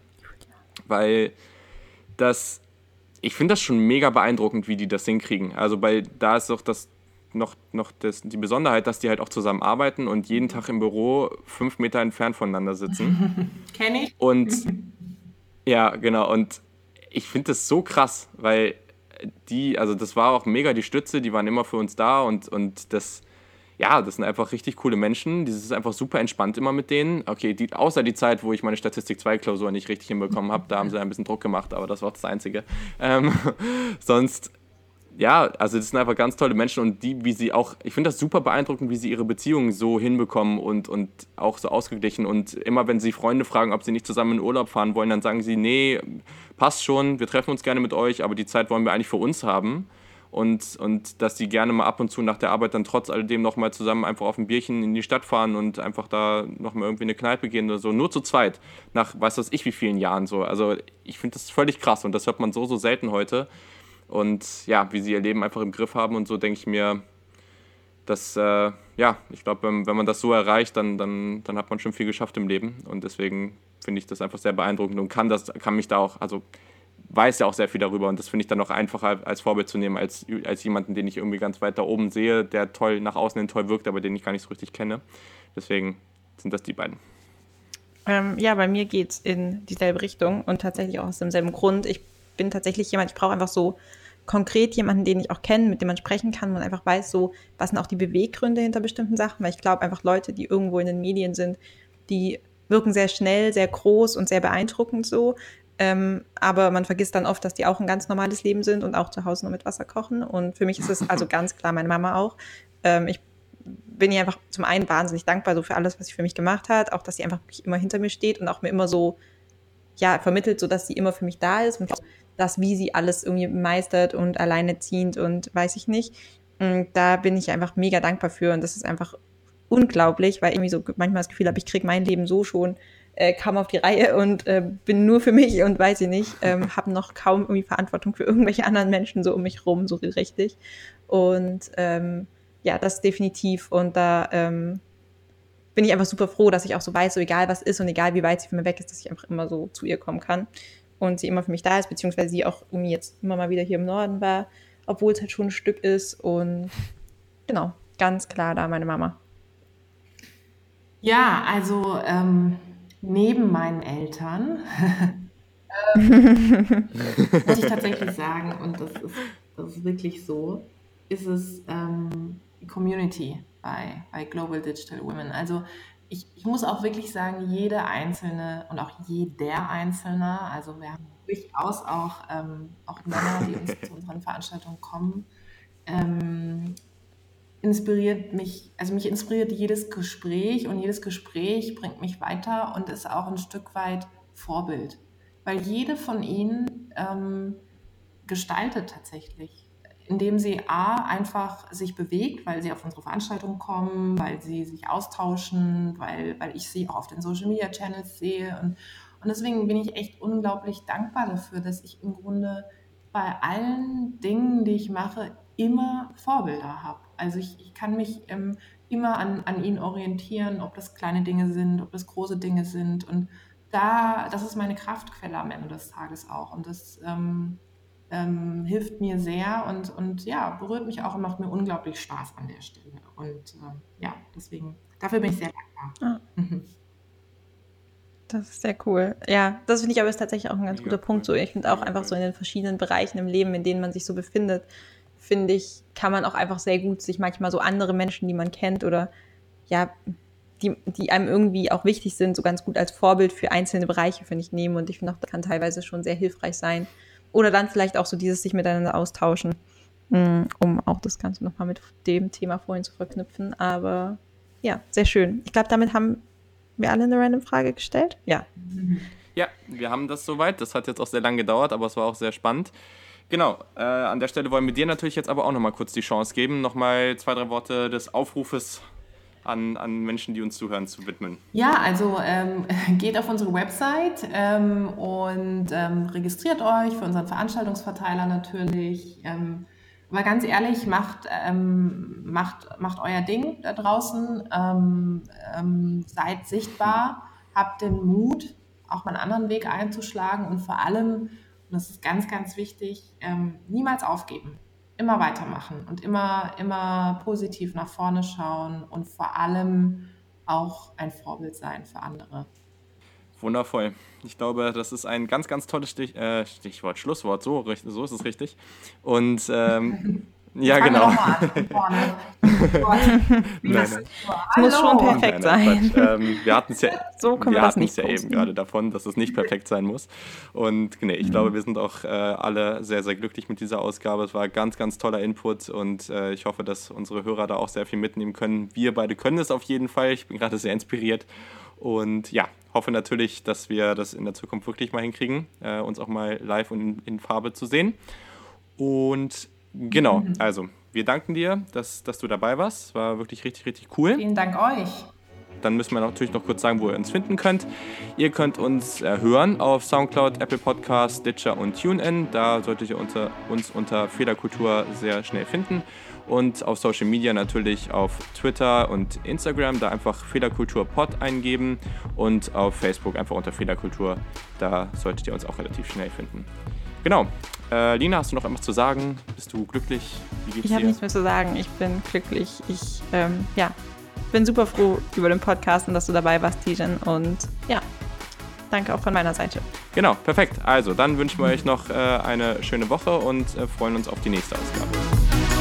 Speaker 1: Weil das ich finde das schon mega beeindruckend, wie die das hinkriegen. Also bei da ist doch das noch, noch das, die Besonderheit, dass die halt auch zusammen arbeiten und jeden Tag im Büro fünf Meter entfernt voneinander sitzen.
Speaker 2: Kenne ich.
Speaker 1: Und ja, genau. Und ich finde das so krass, weil die, also das war auch mega die Stütze, die waren immer für uns da und, und das, ja, das sind einfach richtig coole Menschen. Das ist einfach super entspannt immer mit denen. Okay, die, außer die Zeit, wo ich meine Statistik 2 Klausur nicht richtig hinbekommen habe, da haben sie ein bisschen Druck gemacht, aber das war das Einzige. Ähm, sonst ja, also das sind einfach ganz tolle Menschen und die, wie sie auch, ich finde das super beeindruckend, wie sie ihre Beziehungen so hinbekommen und, und auch so ausgeglichen. Und immer wenn sie Freunde fragen, ob sie nicht zusammen in Urlaub fahren wollen, dann sagen sie, nee, passt schon, wir treffen uns gerne mit euch, aber die Zeit wollen wir eigentlich für uns haben. Und, und dass sie gerne mal ab und zu nach der Arbeit dann trotz alledem nochmal zusammen einfach auf ein Bierchen in die Stadt fahren und einfach da nochmal irgendwie eine Kneipe gehen oder so, nur zu zweit, nach weiß was ich wie vielen Jahren so. Also ich finde das völlig krass und das hört man so, so selten heute und ja, wie sie ihr Leben einfach im Griff haben und so, denke ich mir, dass, äh, ja, ich glaube, wenn, man das so erreicht, dann, dann, dann hat man schon viel geschafft im Leben und deswegen finde ich das einfach sehr beeindruckend und kann, das, kann mich da auch, also weiß ja auch sehr viel darüber und das finde ich dann auch einfacher als Vorbild zu nehmen, als, als jemanden, den ich irgendwie ganz weit da oben sehe, der toll nach außen hin toll wirkt, aber den ich gar nicht so richtig kenne. Deswegen sind das die beiden.
Speaker 3: Ähm, ja, bei mir geht es in dieselbe Richtung und tatsächlich auch aus demselben Grund. Ich bin tatsächlich jemand, ich brauche einfach so konkret jemanden, den ich auch kenne, mit dem man sprechen kann, man einfach weiß, so, was sind auch die Beweggründe hinter bestimmten Sachen, weil ich glaube einfach Leute, die irgendwo in den Medien sind, die wirken sehr schnell, sehr groß und sehr beeindruckend so. Ähm, aber man vergisst dann oft, dass die auch ein ganz normales Leben sind und auch zu Hause nur mit Wasser kochen. Und für mich ist es also ganz klar, meine Mama auch. Ähm, ich bin ihr einfach zum einen wahnsinnig dankbar so für alles, was sie für mich gemacht hat, auch dass sie einfach immer hinter mir steht und auch mir immer so ja vermittelt, so dass sie immer für mich da ist und das, wie sie alles irgendwie meistert und alleinerziehend und weiß ich nicht. Und da bin ich einfach mega dankbar für und das ist einfach unglaublich, weil irgendwie so manchmal das Gefühl habe, ich kriege mein Leben so schon äh, kaum auf die Reihe und äh, bin nur für mich und weiß ich nicht, ähm, habe noch kaum irgendwie Verantwortung für irgendwelche anderen Menschen so um mich rum, so richtig. Und ähm, ja, das definitiv. Und da ähm, bin ich einfach super froh, dass ich auch so weiß, so egal was ist und egal wie weit sie von mir weg ist, dass ich einfach immer so zu ihr kommen kann und sie immer für mich da ist, beziehungsweise sie auch irgendwie jetzt immer mal wieder hier im Norden war, obwohl es halt schon ein Stück ist. Und genau, ganz klar da meine Mama.
Speaker 2: Ja, also ähm, neben meinen Eltern ähm, muss ich tatsächlich sagen, und das ist, das ist wirklich so, ist es ähm, Community bei, bei Global Digital Women. Also ich, ich, muss auch wirklich sagen, jede einzelne und auch jeder Einzelne, also wir haben durchaus auch, ähm, auch Männer, die uns zu unseren Veranstaltungen kommen, ähm, inspiriert mich, also mich inspiriert jedes Gespräch und jedes Gespräch bringt mich weiter und ist auch ein Stück weit Vorbild, weil jede von ihnen ähm, gestaltet tatsächlich indem sie A, einfach sich bewegt, weil sie auf unsere Veranstaltungen kommen, weil sie sich austauschen, weil, weil ich sie auch auf den Social Media Channels sehe. Und, und deswegen bin ich echt unglaublich dankbar dafür, dass ich im Grunde bei allen Dingen, die ich mache, immer Vorbilder habe. Also ich, ich kann mich ähm, immer an, an ihnen orientieren, ob das kleine Dinge sind, ob das große Dinge sind. Und da, das ist meine Kraftquelle am Ende des Tages auch. Und das ähm, ähm, hilft mir sehr und, und ja, berührt mich auch und macht mir unglaublich Spaß an der Stelle. Und äh, ja, deswegen, dafür bin ich sehr dankbar. Ah. Mhm.
Speaker 3: Das ist sehr cool. Ja, das finde ich aber ist tatsächlich auch ein ganz guter Punkt. So, ich finde auch einfach so in den verschiedenen Bereichen im Leben, in denen man sich so befindet, finde ich, kann man auch einfach sehr gut sich manchmal so andere Menschen, die man kennt oder ja, die, die einem irgendwie auch wichtig sind, so ganz gut als Vorbild für einzelne Bereiche, finde ich, nehmen. Und ich finde auch, das kann teilweise schon sehr hilfreich sein, oder dann vielleicht auch so dieses sich miteinander austauschen, mm, um auch das Ganze nochmal mit dem Thema vorhin zu verknüpfen. Aber ja, sehr schön. Ich glaube, damit haben wir alle eine random Frage gestellt. Ja.
Speaker 1: Ja, wir haben das soweit. Das hat jetzt auch sehr lange gedauert, aber es war auch sehr spannend. Genau, äh, an der Stelle wollen wir dir natürlich jetzt aber auch nochmal kurz die Chance geben, nochmal zwei, drei Worte des Aufrufes an, an Menschen, die uns zuhören, zu widmen?
Speaker 2: Ja, also ähm, geht auf unsere Website ähm, und ähm, registriert euch für unseren Veranstaltungsverteiler natürlich. Ähm, aber ganz ehrlich, macht, ähm, macht, macht euer Ding da draußen, ähm, seid sichtbar, habt den Mut, auch mal einen anderen Weg einzuschlagen und vor allem, und das ist ganz, ganz wichtig, niemals aufgeben immer weitermachen und immer, immer positiv nach vorne schauen und vor allem auch ein Vorbild sein für andere.
Speaker 1: Wundervoll. Ich glaube, das ist ein ganz, ganz tolles Stich, äh, Stichwort, Schlusswort. So, so ist es richtig. Und ähm, Ja, genau.
Speaker 3: Es muss schon perfekt sein.
Speaker 1: Ähm, wir hatten es ja, so wir hatten es ja eben gerade davon, dass es nicht perfekt sein muss. Und nee, ich mhm. glaube, wir sind auch äh, alle sehr, sehr glücklich mit dieser Ausgabe. Es war ganz, ganz toller Input und äh, ich hoffe, dass unsere Hörer da auch sehr viel mitnehmen können. Wir beide können es auf jeden Fall. Ich bin gerade sehr inspiriert. Und ja, hoffe natürlich, dass wir das in der Zukunft wirklich mal hinkriegen, äh, uns auch mal live und in, in Farbe zu sehen. Und Genau, mhm. also wir danken dir, dass, dass du dabei warst. War wirklich richtig, richtig cool.
Speaker 2: Vielen Dank euch.
Speaker 1: Dann müssen wir natürlich noch kurz sagen, wo ihr uns finden könnt. Ihr könnt uns äh, hören auf Soundcloud, Apple Podcasts, Stitcher und TuneIn. Da solltet ihr unter, uns unter Fehlerkultur sehr schnell finden. Und auf Social Media natürlich auf Twitter und Instagram, da einfach Fehlerkultur Pod eingeben. Und auf Facebook einfach unter Fehlerkultur. Da solltet ihr uns auch relativ schnell finden. Genau. Äh, Lina, hast du noch etwas zu sagen? Bist du glücklich?
Speaker 3: Ich habe nichts mehr zu sagen. Ich bin glücklich. Ich ähm, ja, bin super froh über den Podcast und dass du dabei warst, Tijan. Und ja, danke auch von meiner Seite.
Speaker 1: Genau, perfekt. Also, dann wünschen wir euch noch äh, eine schöne Woche und äh, freuen uns auf die nächste Ausgabe.